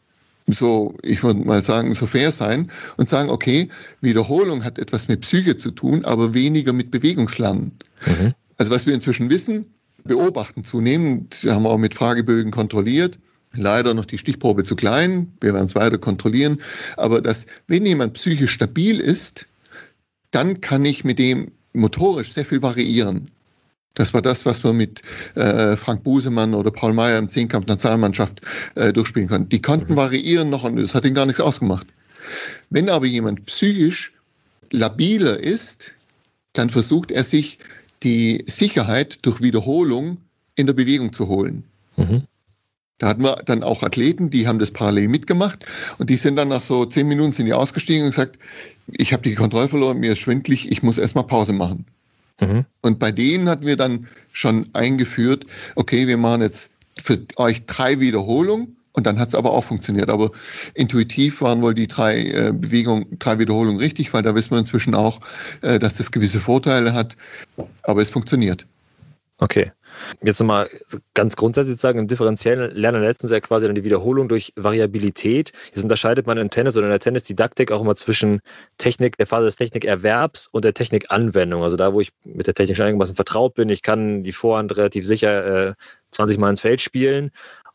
so, ich würde mal sagen, so fair sein und sagen, okay, Wiederholung hat etwas mit Psyche zu tun, aber weniger mit Bewegungslernen. Mhm. Also was wir inzwischen wissen, beobachten zunehmend, haben wir auch mit Fragebögen kontrolliert, Leider noch die Stichprobe zu klein. Wir werden es weiter kontrollieren. Aber dass, wenn jemand psychisch stabil ist, dann kann ich mit dem motorisch sehr viel variieren. Das war das, was wir mit äh, Frank Busemann oder Paul Meyer im Zehnkampf-Nationalmannschaft äh, durchspielen konnten. Die konnten mhm. variieren noch und das hat ihnen gar nichts ausgemacht. Wenn aber jemand psychisch labiler ist, dann versucht er sich die Sicherheit durch Wiederholung in der Bewegung zu holen. Mhm. Da hatten wir dann auch Athleten, die haben das parallel mitgemacht und die sind dann nach so zehn Minuten sind die ausgestiegen und gesagt, ich habe die Kontrolle verloren, mir ist schwindlig, ich muss erstmal Pause machen. Mhm. Und bei denen hatten wir dann schon eingeführt, okay, wir machen jetzt für euch drei Wiederholungen und dann hat es aber auch funktioniert. Aber intuitiv waren wohl die drei äh, Bewegungen, drei Wiederholungen richtig, weil da wissen wir inzwischen auch, äh, dass das gewisse Vorteile hat. Aber es funktioniert. Okay. Jetzt nochmal ganz grundsätzlich sagen, im differenziellen Lernen letztens ja quasi dann die Wiederholung durch Variabilität. Jetzt unterscheidet man im Tennis oder in der Tennisdidaktik auch immer zwischen Technik, der Phase des Technikerwerbs und der Technikanwendung. Also da, wo ich mit der Technik schon einigermaßen vertraut bin, ich kann die Vorhand relativ sicher äh, 20 Mal ins Feld spielen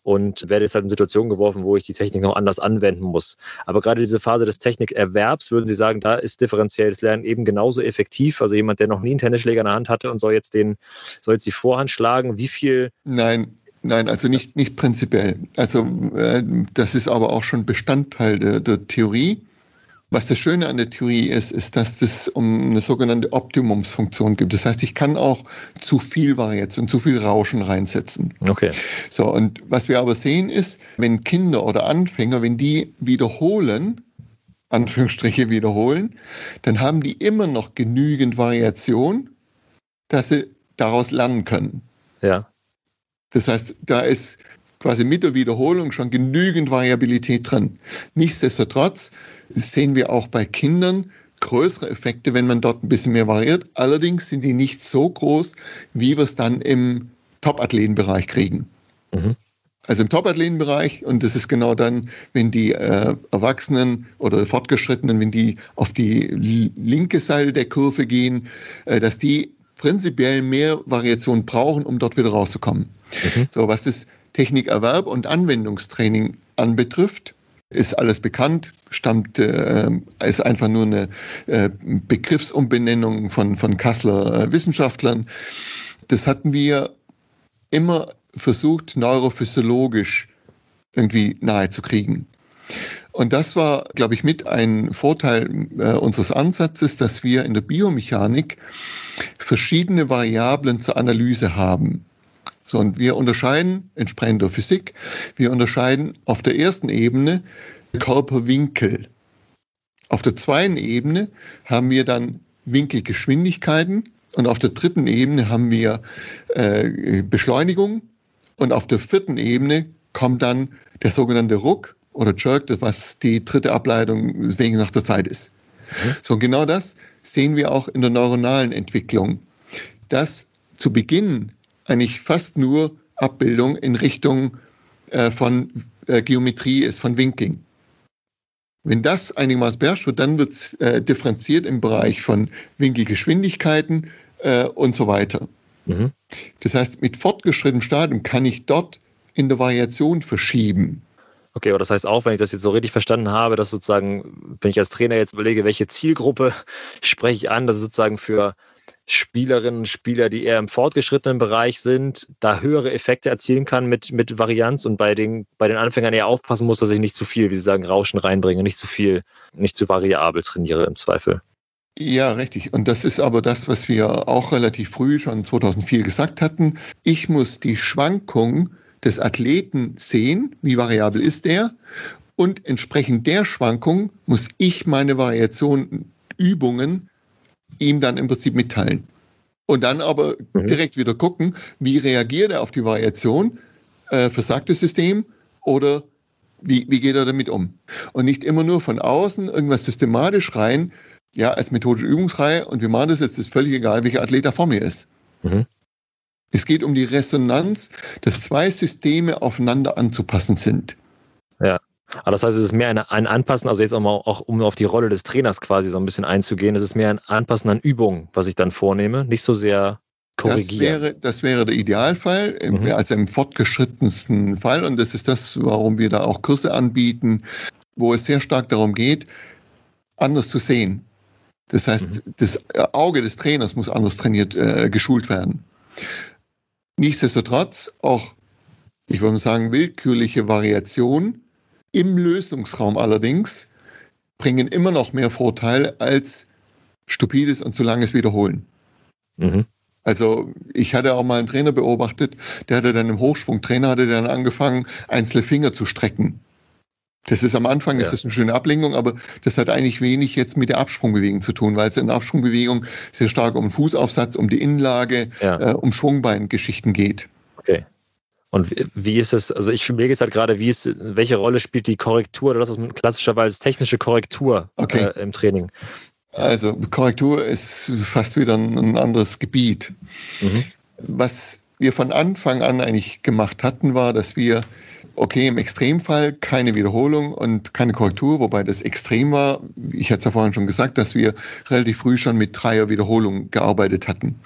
und werde jetzt halt in Situationen geworfen, wo ich die Technik noch anders anwenden muss. Aber gerade diese Phase des Technikerwerbs, würden Sie sagen, da ist differenzielles Lernen eben genauso effektiv? Also jemand, der noch nie einen Tennisschläger in der Hand hatte und soll jetzt den, soll jetzt die Vorhand schlagen, wie viel? Nein, Nein, also nicht, nicht prinzipiell. Also äh, das ist aber auch schon Bestandteil der, der Theorie. Was das Schöne an der Theorie ist, ist, dass es um eine sogenannte Optimumsfunktion gibt. Das heißt, ich kann auch zu viel Variation, zu viel Rauschen reinsetzen. Okay. So, und was wir aber sehen ist, wenn Kinder oder Anfänger, wenn die wiederholen, Anführungsstriche wiederholen, dann haben die immer noch genügend Variation, dass sie daraus lernen können. Ja. Das heißt, da ist quasi mit der Wiederholung schon genügend Variabilität drin. Nichtsdestotrotz sehen wir auch bei Kindern größere Effekte, wenn man dort ein bisschen mehr variiert. Allerdings sind die nicht so groß, wie wir es dann im Top-Athletenbereich kriegen. Mhm. Also im Top-Athletenbereich, und das ist genau dann, wenn die äh, Erwachsenen oder Fortgeschrittenen, wenn die auf die linke Seite der Kurve gehen, äh, dass die prinzipiell mehr Variation brauchen, um dort wieder rauszukommen. Mhm. So, was das Technikerwerb und Anwendungstraining anbetrifft, ist alles bekannt, stammt, äh, ist einfach nur eine äh, Begriffsumbenennung von, von Kasseler äh, Wissenschaftlern. Das hatten wir immer versucht, neurophysiologisch irgendwie nahe zu kriegen. Und das war, glaube ich, mit ein Vorteil äh, unseres Ansatzes, dass wir in der Biomechanik verschiedene Variablen zur Analyse haben. So, und wir unterscheiden entsprechend der Physik, wir unterscheiden auf der ersten Ebene Körperwinkel. Auf der zweiten Ebene haben wir dann Winkelgeschwindigkeiten und auf der dritten Ebene haben wir äh, Beschleunigung und auf der vierten Ebene kommt dann der sogenannte Ruck oder Jerk, was die dritte Ableitung wegen nach der Zeit ist. Mhm. So genau das sehen wir auch in der neuronalen Entwicklung, dass zu Beginn eigentlich fast nur Abbildung in Richtung äh, von äh, Geometrie ist, von Winkeln. Wenn das einigermaßen beherrscht wird, dann wird es äh, differenziert im Bereich von Winkelgeschwindigkeiten äh, und so weiter. Mhm. Das heißt, mit fortgeschrittenem Stadium kann ich dort in der Variation verschieben. Okay, aber das heißt auch, wenn ich das jetzt so richtig verstanden habe, dass sozusagen, wenn ich als Trainer jetzt überlege, welche Zielgruppe spreche ich an, dass sozusagen für Spielerinnen und Spieler, die eher im fortgeschrittenen Bereich sind, da höhere Effekte erzielen kann mit, mit Varianz und bei den, bei den Anfängern eher aufpassen muss, dass ich nicht zu viel, wie Sie sagen, Rauschen reinbringe, nicht zu viel, nicht zu variabel trainiere im Zweifel. Ja, richtig. Und das ist aber das, was wir auch relativ früh schon 2004 gesagt hatten. Ich muss die Schwankung des Athleten sehen, wie variabel ist der, und entsprechend der Schwankung muss ich meine Variation Übungen ihm dann im Prinzip mitteilen. Und dann aber mhm. direkt wieder gucken, wie reagiert er auf die Variation, äh, versagt das System oder wie, wie geht er damit um? Und nicht immer nur von außen irgendwas systematisch rein, ja, als methodische Übungsreihe und wir machen das jetzt, ist völlig egal, welcher Athlet da vor mir ist. Mhm. Es geht um die Resonanz, dass zwei Systeme aufeinander anzupassen sind. Ja. Aber das heißt, es ist mehr ein, ein Anpassen, also jetzt auch mal auch um auf die Rolle des Trainers quasi so ein bisschen einzugehen, es ist mehr ein Anpassen an Übungen, was ich dann vornehme, nicht so sehr korrigieren. Das wäre, das wäre der Idealfall, mhm. also im fortgeschrittensten Fall. Und das ist das, warum wir da auch Kurse anbieten, wo es sehr stark darum geht, anders zu sehen. Das heißt, mhm. das Auge des Trainers muss anders trainiert, äh, geschult werden. Nichtsdestotrotz auch, ich würde sagen, willkürliche Variation im Lösungsraum allerdings bringen immer noch mehr Vorteile als stupides und zu langes Wiederholen. Mhm. Also ich hatte auch mal einen Trainer beobachtet, der hatte dann im Hochsprungtrainer hatte dann angefangen, einzelne Finger zu strecken. Das ist am Anfang, ja. ist das eine schöne Ablenkung, aber das hat eigentlich wenig jetzt mit der Absprungbewegung zu tun, weil es in der Absprungbewegung sehr stark um den Fußaufsatz, um die Innenlage, ja. äh, um Schwungbeingeschichten geht. Okay. Und wie ist es, also ich mir geht es halt gerade, wie ist, welche Rolle spielt die Korrektur oder das ist klassischerweise technische Korrektur okay. äh, im Training? Also Korrektur ist fast wieder ein anderes Gebiet. Mhm. Was wir von Anfang an eigentlich gemacht hatten, war, dass wir, okay, im Extremfall keine Wiederholung und keine Korrektur, wobei das extrem war. Ich hatte es ja vorhin schon gesagt, dass wir relativ früh schon mit Dreier Wiederholung gearbeitet hatten.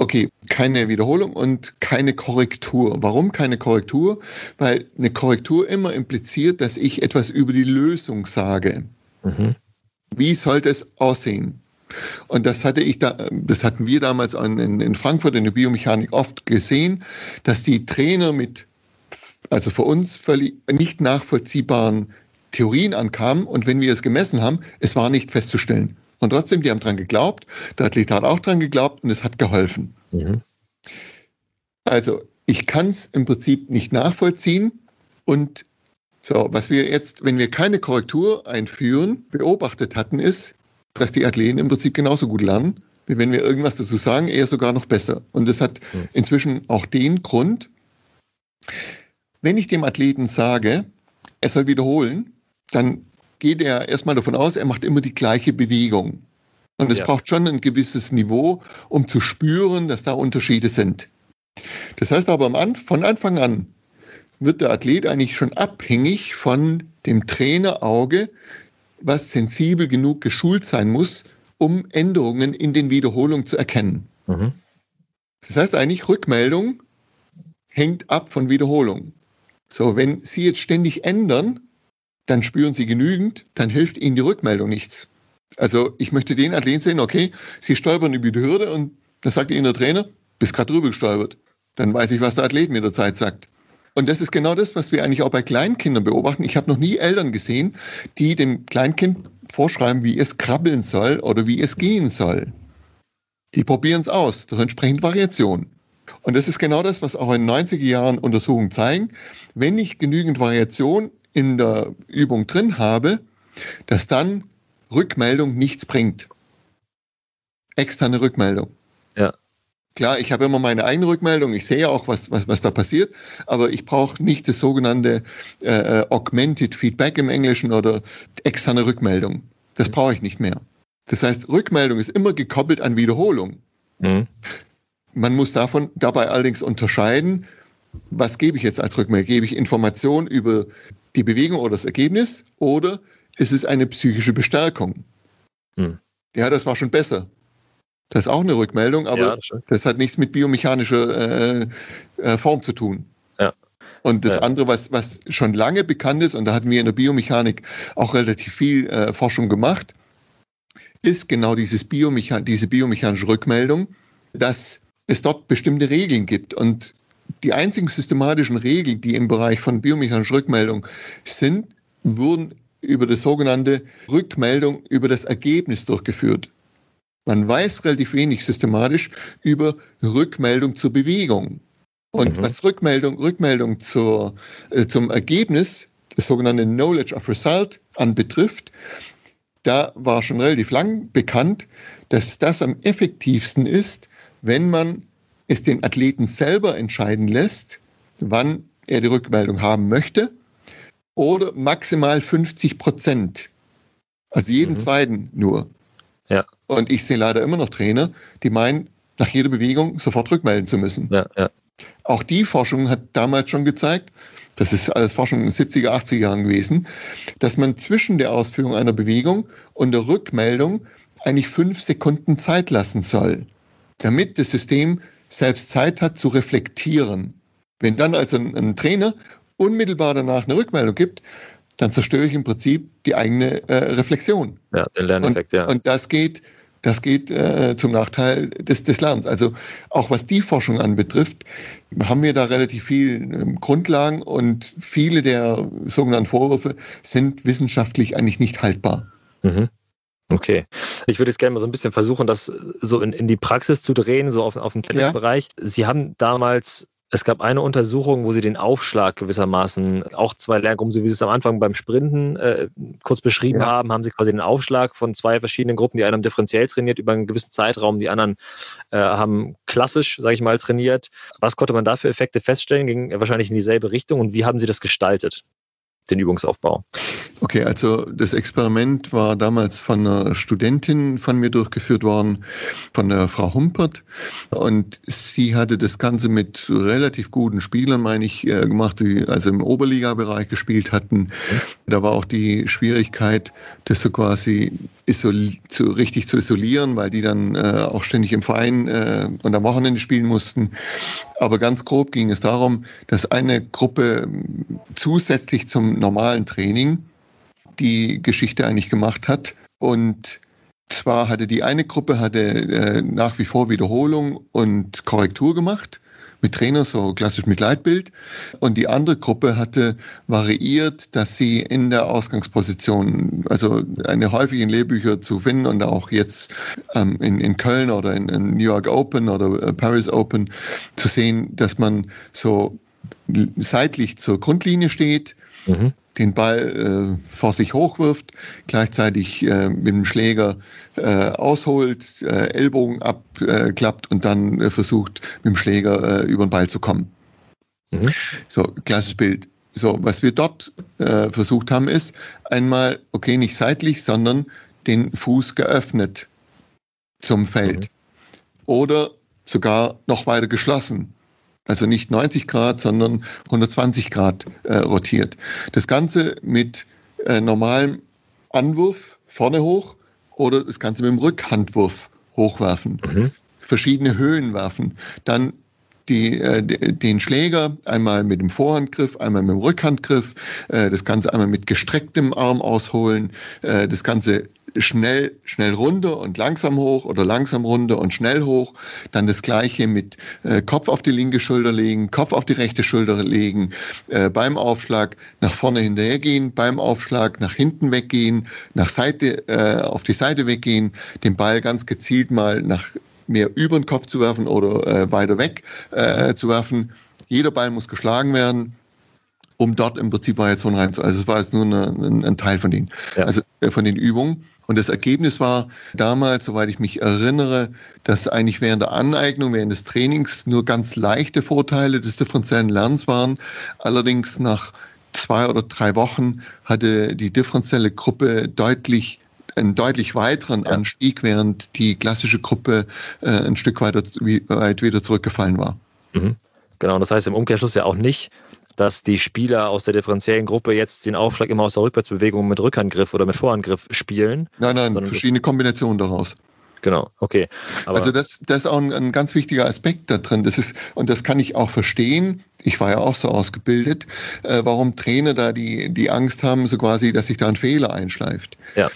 Okay, keine Wiederholung und keine Korrektur. Warum keine Korrektur? Weil eine Korrektur immer impliziert, dass ich etwas über die Lösung sage. Mhm. Wie sollte es aussehen? Und das hatte ich da, das hatten wir damals in, in Frankfurt in der Biomechanik oft gesehen, dass die Trainer mit, also für uns völlig nicht nachvollziehbaren Theorien ankamen und wenn wir es gemessen haben, es war nicht festzustellen. Und trotzdem, die haben dran geglaubt, der Athlet hat auch dran geglaubt und es hat geholfen. Mhm. Also ich kann es im Prinzip nicht nachvollziehen und so, was wir jetzt, wenn wir keine Korrektur einführen, beobachtet hatten, ist, dass die Athleten im Prinzip genauso gut lernen, wie wenn wir irgendwas dazu sagen, eher sogar noch besser. Und das hat hm. inzwischen auch den Grund, wenn ich dem Athleten sage, er soll wiederholen, dann geht er erstmal davon aus, er macht immer die gleiche Bewegung. Und es ja. braucht schon ein gewisses Niveau, um zu spüren, dass da Unterschiede sind. Das heißt aber von Anfang an wird der Athlet eigentlich schon abhängig von dem Trainerauge, was sensibel genug geschult sein muss, um Änderungen in den Wiederholungen zu erkennen. Mhm. Das heißt eigentlich, Rückmeldung hängt ab von Wiederholung. So, wenn Sie jetzt ständig ändern, dann spüren Sie genügend, dann hilft Ihnen die Rückmeldung nichts. Also ich möchte den Athleten sehen, okay, Sie stolpern über die Hürde und da sagt Ihnen der Trainer, bist gerade drüber gestolpert. Dann weiß ich, was der Athlet mit der Zeit sagt. Und das ist genau das, was wir eigentlich auch bei Kleinkindern beobachten. Ich habe noch nie Eltern gesehen, die dem Kleinkind vorschreiben, wie es krabbeln soll oder wie es gehen soll. Die probieren es aus durch entsprechend Variation. Und das ist genau das, was auch in den 90er Jahren Untersuchungen zeigen. Wenn ich genügend Variation in der Übung drin habe, dass dann Rückmeldung nichts bringt. Externe Rückmeldung. Ja. Klar, ich habe immer meine eigene Rückmeldung, ich sehe auch, was, was, was da passiert, aber ich brauche nicht das sogenannte äh, Augmented Feedback im Englischen oder externe Rückmeldung. Das mhm. brauche ich nicht mehr. Das heißt, Rückmeldung ist immer gekoppelt an Wiederholung. Mhm. Man muss davon dabei allerdings unterscheiden, was gebe ich jetzt als Rückmeldung? Gebe ich Informationen über die Bewegung oder das Ergebnis oder ist es eine psychische Bestärkung? Mhm. Ja, das war schon besser. Das ist auch eine Rückmeldung, aber ja, das, das, hat nichts mit biomechanischer äh, äh, Form zu tun. Ja. Und das ja. andere, was, was schon lange bekannt ist, und da hatten wir in der Biomechanik auch relativ viel äh, Forschung gemacht, ist genau dieses Biomechan diese biomechanische Rückmeldung, dass es dort bestimmte Regeln gibt. Und die einzigen systematischen Regeln, die im Bereich von biomechanischer Rückmeldung sind, wurden über das sogenannte Rückmeldung über das Ergebnis durchgeführt. Man weiß relativ wenig systematisch über Rückmeldung zur Bewegung. Und mhm. was Rückmeldung, Rückmeldung zur, äh, zum Ergebnis, das sogenannte Knowledge of Result anbetrifft, da war schon relativ lang bekannt, dass das am effektivsten ist, wenn man es den Athleten selber entscheiden lässt, wann er die Rückmeldung haben möchte, oder maximal 50 Prozent. Also jeden mhm. zweiten nur. Ja. Und ich sehe leider immer noch Trainer, die meinen, nach jeder Bewegung sofort rückmelden zu müssen. Ja, ja. Auch die Forschung hat damals schon gezeigt, das ist alles Forschung in den 70er, 80er Jahren gewesen, dass man zwischen der Ausführung einer Bewegung und der Rückmeldung eigentlich fünf Sekunden Zeit lassen soll. damit das System selbst Zeit hat zu reflektieren. Wenn dann also ein, ein Trainer unmittelbar danach eine Rückmeldung gibt, dann zerstöre ich im Prinzip die eigene äh, Reflexion. Ja, den Lerneffekt, und, ja. Und das geht, das geht äh, zum Nachteil des, des Lernens. Also auch was die Forschung anbetrifft, haben wir da relativ viel äh, Grundlagen und viele der sogenannten Vorwürfe sind wissenschaftlich eigentlich nicht haltbar. Mhm. Okay. Ich würde jetzt gerne mal so ein bisschen versuchen, das so in, in die Praxis zu drehen, so auf, auf den Tennisbereich. Ja. Sie haben damals es gab eine Untersuchung, wo sie den Aufschlag gewissermaßen, auch zwei Lerngruppen, so wie sie es am Anfang beim Sprinten äh, kurz beschrieben ja. haben, haben sie quasi den Aufschlag von zwei verschiedenen Gruppen, die einem differenziell trainiert über einen gewissen Zeitraum, die anderen äh, haben klassisch, sage ich mal, trainiert. Was konnte man da für Effekte feststellen? Ging wahrscheinlich in dieselbe Richtung und wie haben sie das gestaltet? Den Übungsaufbau. Okay, also das Experiment war damals von einer Studentin von mir durchgeführt worden, von der Frau Humpert. Und sie hatte das Ganze mit relativ guten Spielern, meine ich, äh, gemacht, die also im Oberliga-Bereich gespielt hatten. Da war auch die Schwierigkeit, das so quasi zu, richtig zu isolieren, weil die dann äh, auch ständig im Verein äh, und am Wochenende spielen mussten. Aber ganz grob ging es darum, dass eine Gruppe zusätzlich zum normalen Training die Geschichte eigentlich gemacht hat. Und zwar hatte die eine Gruppe hatte äh, nach wie vor Wiederholung und Korrektur gemacht mit Trainer, so klassisch mit Leitbild. Und die andere Gruppe hatte variiert, dass sie in der Ausgangsposition, also eine häufig in Lehrbücher zu finden und auch jetzt ähm, in, in Köln oder in, in New York Open oder äh, Paris Open zu sehen, dass man so seitlich zur Grundlinie steht, mhm den Ball äh, vor sich hochwirft, gleichzeitig äh, mit dem Schläger äh, ausholt, äh, Ellbogen abklappt und dann äh, versucht, mit dem Schläger äh, über den Ball zu kommen. Mhm. So, klassisches Bild. So, was wir dort versucht haben, ist einmal, okay, nicht seitlich, sondern den Fuß geöffnet zum Feld. Mhm. Oder sogar noch weiter geschlossen also nicht 90 Grad, sondern 120 Grad äh, rotiert. Das Ganze mit äh, normalem Anwurf vorne hoch oder das Ganze mit dem Rückhandwurf hochwerfen. Mhm. Verschiedene Höhen werfen. Dann die, äh, den Schläger einmal mit dem Vorhandgriff, einmal mit dem Rückhandgriff, äh, das Ganze einmal mit gestrecktem Arm ausholen, äh, das Ganze schnell, schnell runter und langsam hoch oder langsam runter und schnell hoch. Dann das gleiche mit äh, Kopf auf die linke Schulter legen, Kopf auf die rechte Schulter legen, äh, beim Aufschlag nach vorne hinterhergehen, beim Aufschlag nach hinten weggehen, nach Seite, äh, auf die Seite weggehen, den Ball ganz gezielt mal nach mehr über den Kopf zu werfen oder äh, weiter weg äh, zu werfen. Jeder Ball muss geschlagen werden um dort im Prinzip Variationen reinzuholen. Also es war jetzt nur eine, ein, ein, Teil von denen, ja. also äh, von den Übungen. Und das Ergebnis war damals, soweit ich mich erinnere, dass eigentlich während der Aneignung, während des Trainings nur ganz leichte Vorteile des differenziellen Lernens waren. Allerdings nach zwei oder drei Wochen hatte die differenzielle Gruppe deutlich einen deutlich weiteren. Anstieg, während die klassische Gruppe äh, ein Stück weiter, weit wieder zurückgefallen war. Mhm. Genau, das heißt im Umkehrschluss ja auch nicht, dass die Spieler aus der differenziellen Gruppe jetzt den Aufschlag immer aus der Rückwärtsbewegung mit Rückangriff oder mit Vorangriff spielen. Nein, nein, verschiedene Kombinationen daraus. Genau, okay. Aber also das, das ist auch ein, ein, ganz wichtiger Aspekt da drin. Das ist, und das kann ich auch verstehen. Ich war ja auch so ausgebildet, äh, warum Trainer da die, die Angst haben, so quasi, dass sich da ein Fehler einschleift. Ja.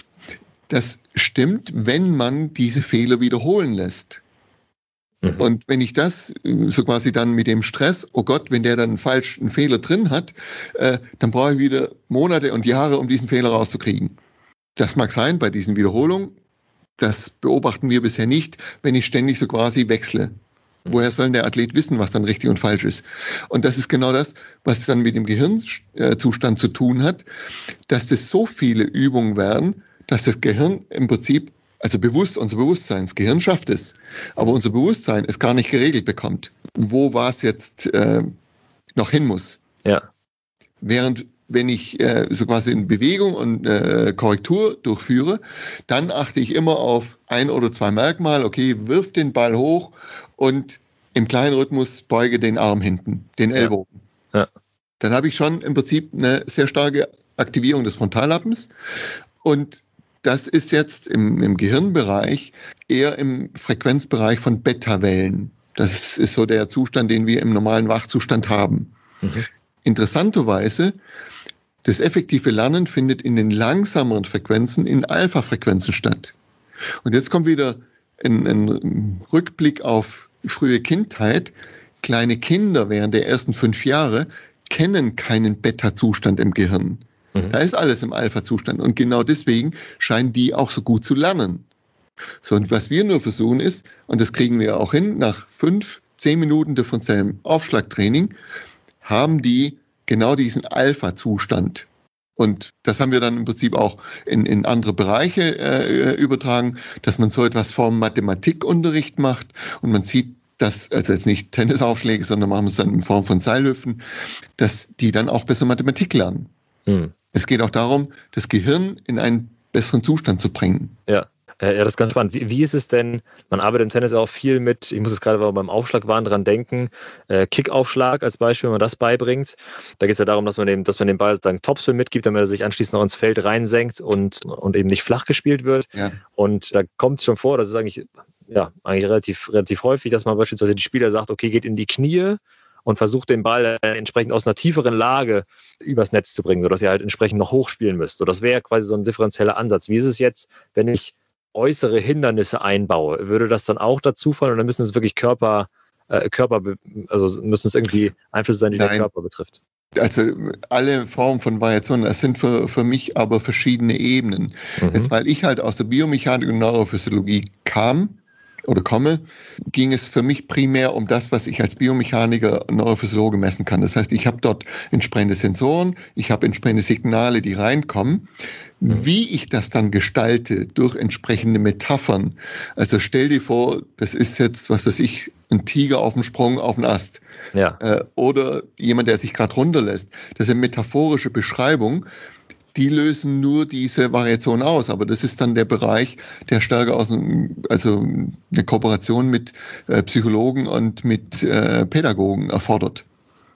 Das stimmt, wenn man diese Fehler wiederholen lässt. Mhm. Und wenn ich das äh, so quasi dann mit dem Stress, oh Gott, wenn der dann einen falschen Fehler drin hat, äh, dann brauche ich wieder Monate und Jahre, um diesen Fehler rauszukriegen. Das mag sein bei diesen Wiederholungen. Das beobachten wir bisher nicht, wenn ich ständig so quasi wechsle. Woher soll der Athlet wissen, was dann richtig und falsch ist? Und das ist genau das, was dann mit dem Gehirnzustand zu tun hat, dass das so viele Übungen werden, dass das Gehirn im Prinzip also bewusst, unser Bewusstsein, das Gehirn schafft es, aber unser Bewusstsein es gar nicht geregelt bekommt, wo was jetzt äh, noch hin muss. Ja. Während wenn ich äh, so quasi in Bewegung und äh, Korrektur durchführe, dann achte ich immer auf ein oder zwei Merkmale. Okay, wirf den Ball hoch und im kleinen Rhythmus beuge den Arm hinten, den Ellbogen. Ja. ja. Dann habe ich schon im Prinzip eine sehr starke Aktivierung des Frontallappens und das ist jetzt im, im Gehirnbereich eher im Frequenzbereich von Beta-Wellen. Das ist so der Zustand, den wir im normalen Wachzustand haben. Mhm. Interessanterweise, das effektive Lernen findet in den langsameren Frequenzen in Alpha-Frequenzen statt. Und jetzt kommt wieder ein, ein Rückblick auf frühe Kindheit. Kleine Kinder während der ersten fünf Jahre kennen keinen Beta-Zustand im Gehirn. Mhm. Da ist alles im Alpha-Zustand. Und genau deswegen scheinen die auch so gut zu lernen. So, und was wir nur versuchen ist, und das kriegen wir auch hin, nach fünf, zehn Minuten differenziellem Aufschlagtraining, haben die genau diesen Alpha-Zustand. Und das haben wir dann im Prinzip auch in, in andere Bereiche äh, übertragen, dass man so etwas vom Mathematikunterricht macht und man sieht, dass, also jetzt nicht Tennisaufschläge, sondern machen es dann in Form von Seilhüpfen, dass die dann auch besser Mathematik lernen. Hm. Es geht auch darum, das Gehirn in einen besseren Zustand zu bringen. Ja. Äh, ja, das ist ganz spannend. Wie, wie, ist es denn, man arbeitet im Tennis auch viel mit, ich muss jetzt gerade beim Aufschlagwahn dran denken, äh, Kickaufschlag als Beispiel, wenn man das beibringt. Da geht es ja darum, dass man, dem, dass man den Ball dann Topspin mitgibt, damit er sich anschließend noch ins Feld reinsenkt und, und eben nicht flach gespielt wird. Ja. Und da kommt es schon vor, das ist eigentlich, ja, eigentlich relativ, relativ häufig, dass man beispielsweise die Spieler sagt, okay, geht in die Knie, und versucht den Ball entsprechend aus einer tieferen Lage übers Netz zu bringen, sodass ihr halt entsprechend noch hochspielen müsst. So, das wäre quasi so ein differenzieller Ansatz. Wie ist es jetzt, wenn ich äußere Hindernisse einbaue, würde das dann auch dazu fallen oder müssen es wirklich Körper, äh, Körper, also müssen es irgendwie Einflüsse sein, die Nein. den Körper betrifft? Also alle Formen von Variationen, das sind für, für mich aber verschiedene Ebenen. Mhm. Jetzt, weil ich halt aus der Biomechanik und Neurophysiologie kam, oder komme, ging es für mich primär um das, was ich als Biomechaniker und Neurophysiologe messen kann. Das heißt, ich habe dort entsprechende Sensoren, ich habe entsprechende Signale, die reinkommen wie ich das dann gestalte durch entsprechende Metaphern. Also stell dir vor, das ist jetzt, was weiß ich, ein Tiger auf dem Sprung auf den Ast. Ja. Äh, oder jemand, der sich gerade runterlässt. Das ist eine metaphorische Beschreibung. Die lösen nur diese Variation aus, aber das ist dann der Bereich, der stärker aus, also eine Kooperation mit äh, Psychologen und mit äh, Pädagogen erfordert.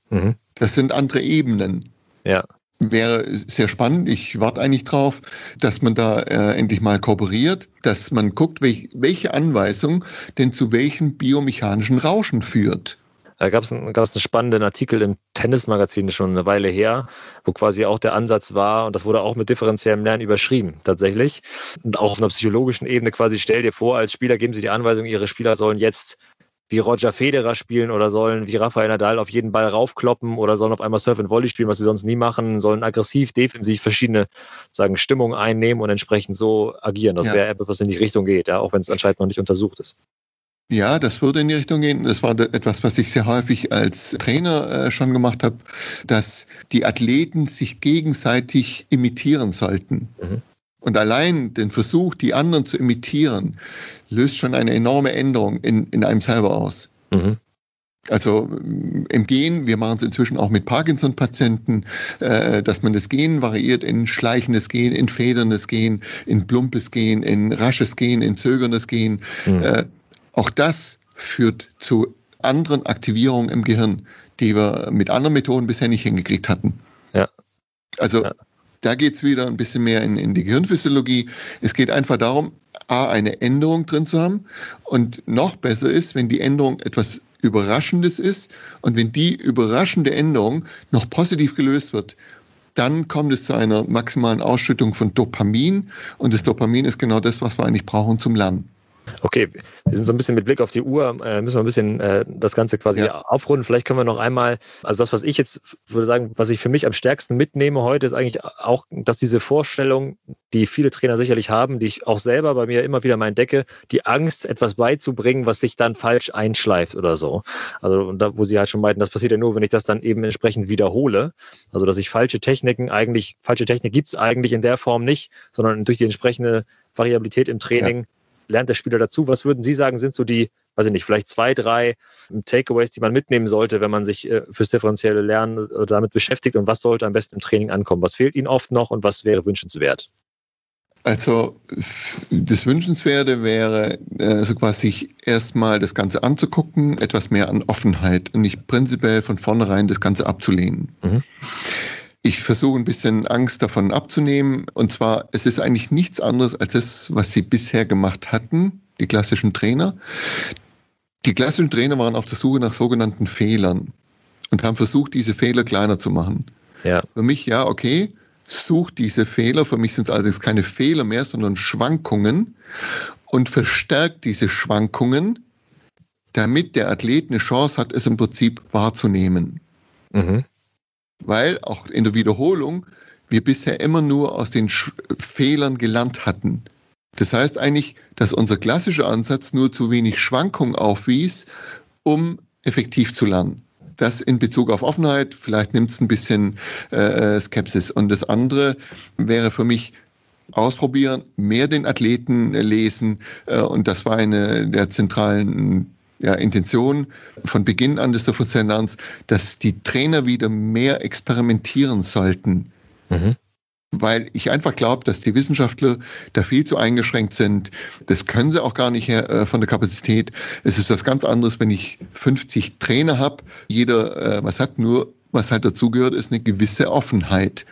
Mhm. Das sind andere Ebenen. Ja wäre sehr spannend. Ich warte eigentlich drauf, dass man da äh, endlich mal kooperiert, dass man guckt, welch, welche Anweisung denn zu welchem biomechanischen Rauschen führt. Da gab es einen, einen spannenden Artikel im Tennismagazin schon eine Weile her, wo quasi auch der Ansatz war, und das wurde auch mit differenziellem Lernen überschrieben, tatsächlich. Und auch auf einer psychologischen Ebene quasi, stell dir vor, als Spieler geben sie die Anweisung, ihre Spieler sollen jetzt wie Roger Federer spielen oder sollen wie Rafael Nadal auf jeden Ball raufkloppen oder sollen auf einmal Surf and Volley spielen, was sie sonst nie machen, sollen aggressiv, defensiv verschiedene sagen, Stimmungen einnehmen und entsprechend so agieren. Das ja. wäre etwas, was in die Richtung geht, ja, auch wenn es anscheinend noch nicht untersucht ist. Ja, das würde in die Richtung gehen. Das war etwas, was ich sehr häufig als Trainer äh, schon gemacht habe, dass die Athleten sich gegenseitig imitieren sollten. Mhm. Und allein den Versuch, die anderen zu imitieren, löst schon eine enorme Änderung in, in einem selber aus. Mhm. Also im Gehen, wir machen es inzwischen auch mit Parkinson-Patienten, äh, dass man das Gehen variiert in schleichendes Gehen, in federndes Gehen, in plumpes Gehen, in rasches Gehen, in zögerndes Gehen. Mhm. Äh, auch das führt zu anderen Aktivierungen im Gehirn, die wir mit anderen Methoden bisher nicht hingekriegt hatten. Ja. Also ja. Da geht es wieder ein bisschen mehr in, in die Gehirnphysiologie. Es geht einfach darum, A, eine Änderung drin zu haben. Und noch besser ist, wenn die Änderung etwas Überraschendes ist und wenn die überraschende Änderung noch positiv gelöst wird, dann kommt es zu einer maximalen Ausschüttung von Dopamin. Und das Dopamin ist genau das, was wir eigentlich brauchen zum Lernen. Okay, wir sind so ein bisschen mit Blick auf die Uhr, äh, müssen wir ein bisschen äh, das Ganze quasi ja. aufrunden. Vielleicht können wir noch einmal, also das, was ich jetzt würde sagen, was ich für mich am stärksten mitnehme heute, ist eigentlich auch, dass diese Vorstellung, die viele Trainer sicherlich haben, die ich auch selber bei mir immer wieder mal entdecke, die Angst, etwas beizubringen, was sich dann falsch einschleift oder so. Also da, wo sie halt schon meinten, das passiert ja nur, wenn ich das dann eben entsprechend wiederhole. Also dass ich falsche Techniken eigentlich, falsche Technik gibt es eigentlich in der Form nicht, sondern durch die entsprechende Variabilität im Training ja lernt der Spieler dazu? Was würden Sie sagen, sind so die, weiß ich nicht, vielleicht zwei, drei Takeaways, die man mitnehmen sollte, wenn man sich äh, fürs differenzielle Lernen äh, damit beschäftigt und was sollte am besten im Training ankommen? Was fehlt Ihnen oft noch und was wäre wünschenswert? Also das Wünschenswerte wäre, äh, so quasi erstmal das Ganze anzugucken, etwas mehr an Offenheit und nicht prinzipiell von vornherein das Ganze abzulehnen. Mhm. Ich versuche ein bisschen Angst davon abzunehmen. Und zwar, es ist eigentlich nichts anderes als das, was sie bisher gemacht hatten, die klassischen Trainer. Die klassischen Trainer waren auf der Suche nach sogenannten Fehlern und haben versucht, diese Fehler kleiner zu machen. Ja. Für mich, ja, okay, sucht diese Fehler, für mich sind es allerdings keine Fehler mehr, sondern Schwankungen und verstärkt diese Schwankungen, damit der Athlet eine Chance hat, es im Prinzip wahrzunehmen. Mhm weil auch in der Wiederholung wir bisher immer nur aus den Sch Fehlern gelernt hatten. Das heißt eigentlich, dass unser klassischer Ansatz nur zu wenig Schwankung aufwies, um effektiv zu lernen. Das in Bezug auf Offenheit, vielleicht nimmt es ein bisschen äh, Skepsis. Und das andere wäre für mich ausprobieren, mehr den Athleten lesen. Äh, und das war eine der zentralen ja, Intention von Beginn an des Lernens, dass die Trainer wieder mehr experimentieren sollten. Mhm. Weil ich einfach glaube, dass die Wissenschaftler da viel zu eingeschränkt sind. Das können sie auch gar nicht her, äh, von der Kapazität. Es ist was ganz anderes, wenn ich 50 Trainer habe. Jeder, äh, was hat nur, was halt dazugehört, ist eine gewisse Offenheit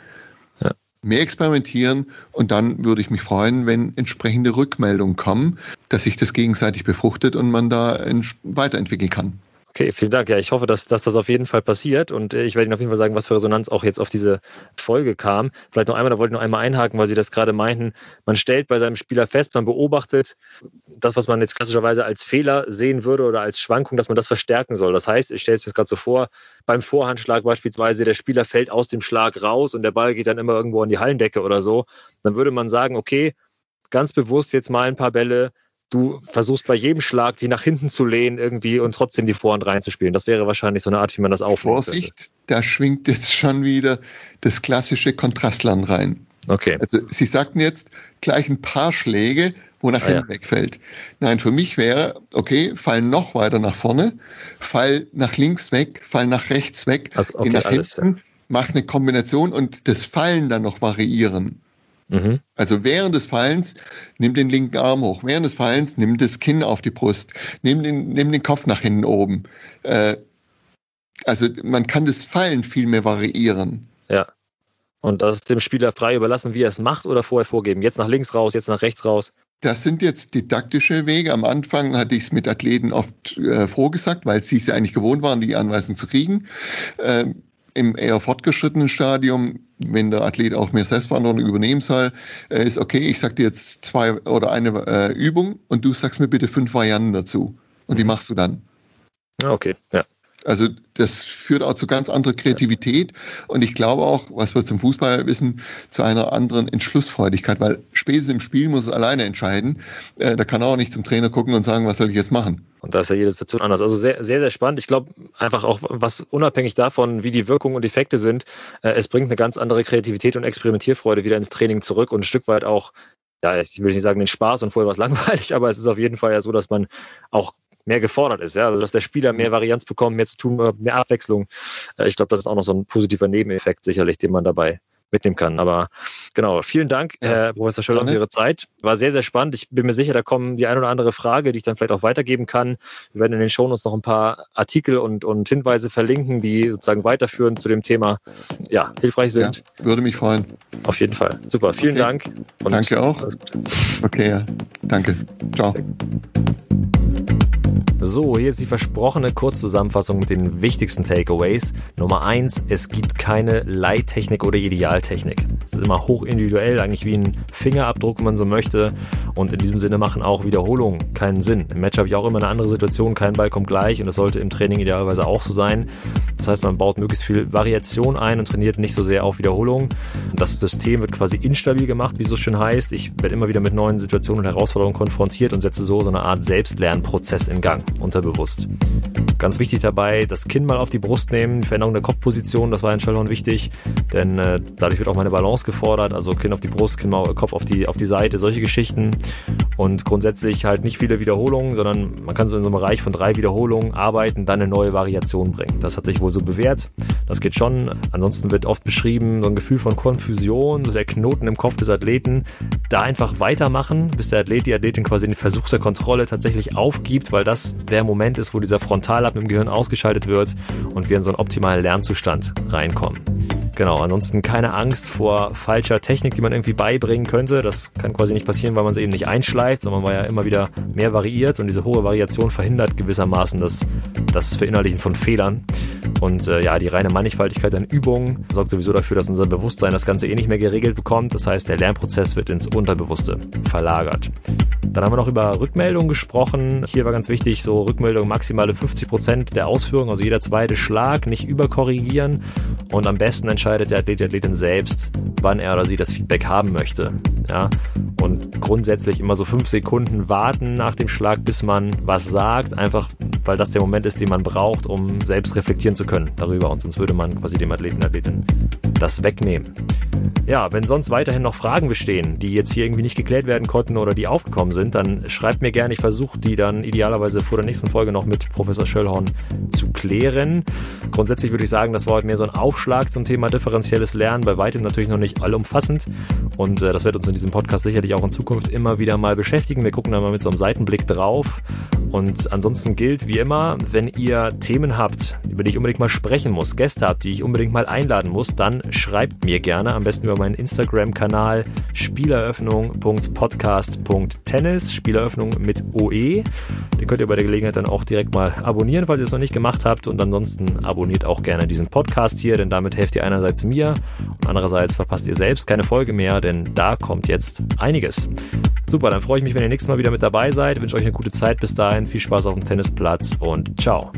mehr experimentieren und dann würde ich mich freuen, wenn entsprechende Rückmeldungen kommen, dass sich das gegenseitig befruchtet und man da weiterentwickeln kann. Okay, vielen Dank. Ja, ich hoffe, dass, dass das auf jeden Fall passiert und äh, ich werde Ihnen auf jeden Fall sagen, was für Resonanz auch jetzt auf diese Folge kam. Vielleicht noch einmal, da wollte ich noch einmal einhaken, weil Sie das gerade meinten. Man stellt bei seinem Spieler fest, man beobachtet das, was man jetzt klassischerweise als Fehler sehen würde oder als Schwankung, dass man das verstärken soll. Das heißt, ich stelle es mir gerade so vor, beim Vorhandschlag beispielsweise, der Spieler fällt aus dem Schlag raus und der Ball geht dann immer irgendwo an die Hallendecke oder so. Dann würde man sagen, okay, ganz bewusst jetzt mal ein paar Bälle du versuchst bei jedem Schlag, die nach hinten zu lehnen irgendwie und trotzdem die Vorhand reinzuspielen. Das wäre wahrscheinlich so eine Art, wie man das aufnimmt. Vorsicht, könnte. da schwingt jetzt schon wieder das klassische Kontrastland rein. Okay. Also Sie sagten jetzt gleich ein paar Schläge, wo nach ah, hinten ja. wegfällt. Nein, für mich wäre, okay, fall noch weiter nach vorne, fall nach links weg, fall nach rechts weg, also, okay, nach alles, hinten, ja. mach eine Kombination und das Fallen dann noch variieren. Mhm. Also während des Fallens nimm den linken Arm hoch, während des Fallens nimm das Kinn auf die Brust, nimm den, nimm den Kopf nach hinten oben. Äh, also man kann das Fallen viel mehr variieren. Ja. Und das ist dem Spieler frei überlassen, wie er es macht oder vorher vorgeben. Jetzt nach links raus, jetzt nach rechts raus. Das sind jetzt didaktische Wege. Am Anfang hatte ich es mit Athleten oft äh, vorgesagt, weil sie es ja eigentlich gewohnt waren, die Anweisung zu kriegen. Äh, im eher fortgeschrittenen Stadium, wenn der Athlet auch mehr Selbstverantwortung übernehmen soll, äh, ist okay, ich sage dir jetzt zwei oder eine äh, Übung und du sagst mir bitte fünf Varianten dazu. Und mhm. die machst du dann. Okay, ja. Also das führt auch zu ganz anderer Kreativität und ich glaube auch, was wir zum Fußball wissen, zu einer anderen Entschlussfreudigkeit, weil spätestens im Spiel muss es alleine entscheiden. Äh, da kann auch nicht zum Trainer gucken und sagen, was soll ich jetzt machen. Und da ist ja jede Situation anders. Also sehr, sehr, sehr spannend. Ich glaube einfach auch, was unabhängig davon, wie die Wirkungen und Effekte sind, äh, es bringt eine ganz andere Kreativität und Experimentierfreude wieder ins Training zurück und ein Stück weit auch ja, ich will nicht sagen den Spaß und vorher war es langweilig, aber es ist auf jeden Fall ja so, dass man auch mehr gefordert ist, ja, also dass der Spieler mehr Varianz bekommt, mehr zu tun, mehr Abwechslung. Äh, ich glaube, das ist auch noch so ein positiver Nebeneffekt sicherlich, den man dabei mitnehmen kann. Aber genau, vielen Dank, ja. Herr Professor Schöller, für Ihre Zeit. War sehr, sehr spannend. Ich bin mir sicher, da kommen die eine oder andere Frage, die ich dann vielleicht auch weitergeben kann. Wir werden in den Shownotes noch ein paar Artikel und, und Hinweise verlinken, die sozusagen weiterführen zu dem Thema, ja, hilfreich sind. Ja, würde mich freuen. Auf jeden Fall. Super, vielen okay. Dank. danke auch. Okay, ja. Danke. Ciao. So, hier ist die versprochene Kurzzusammenfassung mit den wichtigsten Takeaways. Nummer eins: Es gibt keine Leittechnik oder Idealtechnik. Es ist immer hoch individuell, eigentlich wie ein Fingerabdruck, wenn man so möchte. Und in diesem Sinne machen auch Wiederholungen keinen Sinn. Im Match habe ich auch immer eine andere Situation, kein Ball kommt gleich und das sollte im Training idealerweise auch so sein. Das heißt, man baut möglichst viel Variation ein und trainiert nicht so sehr auf Wiederholungen. Das System wird quasi instabil gemacht, wie es so schön heißt. Ich werde immer wieder mit neuen Situationen und Herausforderungen konfrontiert und setze so so eine Art Selbstlernprozess in Gang unterbewusst. Ganz wichtig dabei, das Kinn mal auf die Brust nehmen, Veränderung der Kopfposition, das war in Shellhorn wichtig, denn äh, dadurch wird auch meine Balance gefordert, also Kinn auf die Brust, Kinn mal, Kopf auf die, auf die Seite, solche Geschichten. Und grundsätzlich halt nicht viele Wiederholungen, sondern man kann so in so einem Bereich von drei Wiederholungen arbeiten, dann eine neue Variation bringen. Das hat sich wohl so bewährt. Das geht schon. Ansonsten wird oft beschrieben, so ein Gefühl von Konfusion, so der Knoten im Kopf des Athleten. Da einfach weitermachen, bis der Athlet, die Athletin quasi den Versuch der Kontrolle tatsächlich aufgibt, weil das der Moment ist, wo dieser Frontallappen im Gehirn ausgeschaltet wird und wir in so einen optimalen Lernzustand reinkommen. Genau, ansonsten keine Angst vor falscher Technik, die man irgendwie beibringen könnte. Das kann quasi nicht passieren, weil man sie eben nicht einschleift, sondern weil ja immer wieder mehr variiert und diese hohe Variation verhindert gewissermaßen das, das Verinnerlichen von Fehlern. Und äh, ja, die reine Mannigfaltigkeit an Übungen sorgt sowieso dafür, dass unser Bewusstsein das Ganze eh nicht mehr geregelt bekommt. Das heißt, der Lernprozess wird ins Unterbewusste verlagert. Dann haben wir noch über Rückmeldungen gesprochen. Hier war ganz wichtig, so Rückmeldung maximale 50 Prozent der Ausführung, also jeder zweite Schlag, nicht überkorrigieren. Und am besten entscheidet der Athlet, die Athletin selbst, wann er oder sie das Feedback haben möchte. Ja? Und grundsätzlich immer so fünf Sekunden warten nach dem Schlag, bis man was sagt, einfach weil das der Moment ist, den man braucht, um selbst reflektieren zu können darüber. Und sonst würde man quasi dem Athleten, Athletin das wegnehmen. Ja, wenn sonst weiterhin noch Fragen bestehen, die jetzt hier irgendwie nicht geklärt werden konnten oder die aufgekommen sind, dann schreibt mir gerne. Ich versuche die dann idealerweise vor der nächsten Folge noch mit Professor Schöllhorn zu klären. Grundsätzlich würde ich sagen, das war heute mehr so ein Aufschlag zum Thema differenzielles Lernen, bei weitem natürlich noch nicht allumfassend. Und äh, das wird uns in diesem Podcast sicherlich auch in Zukunft immer wieder mal beschäftigen. Wir gucken da mal mit so einem Seitenblick drauf. Und ansonsten gilt wie immer, wenn ihr Themen habt, über die ich unbedingt mal sprechen muss, Gäste habt, die ich unbedingt mal einladen muss, dann schreibt mir gerne, am besten über meinen Instagram-Kanal spieleröffnung.podcast.tennis, Spieleröffnung mit OE. Den könnt ihr bei der Gelegenheit dann auch direkt mal abonnieren, falls ihr es noch nicht gemacht habt. Und ansonsten abonniert auch gerne diesen Podcast hier, denn damit helft ihr einerseits mir und andererseits verpasst ihr selbst keine Folge mehr, denn da kommt jetzt einiges. Super, dann freue ich mich, wenn ihr nächstes Mal wieder mit dabei seid. Ich wünsche euch eine gute Zeit bis dahin. Viel Spaß auf dem Tennisplatz und ciao.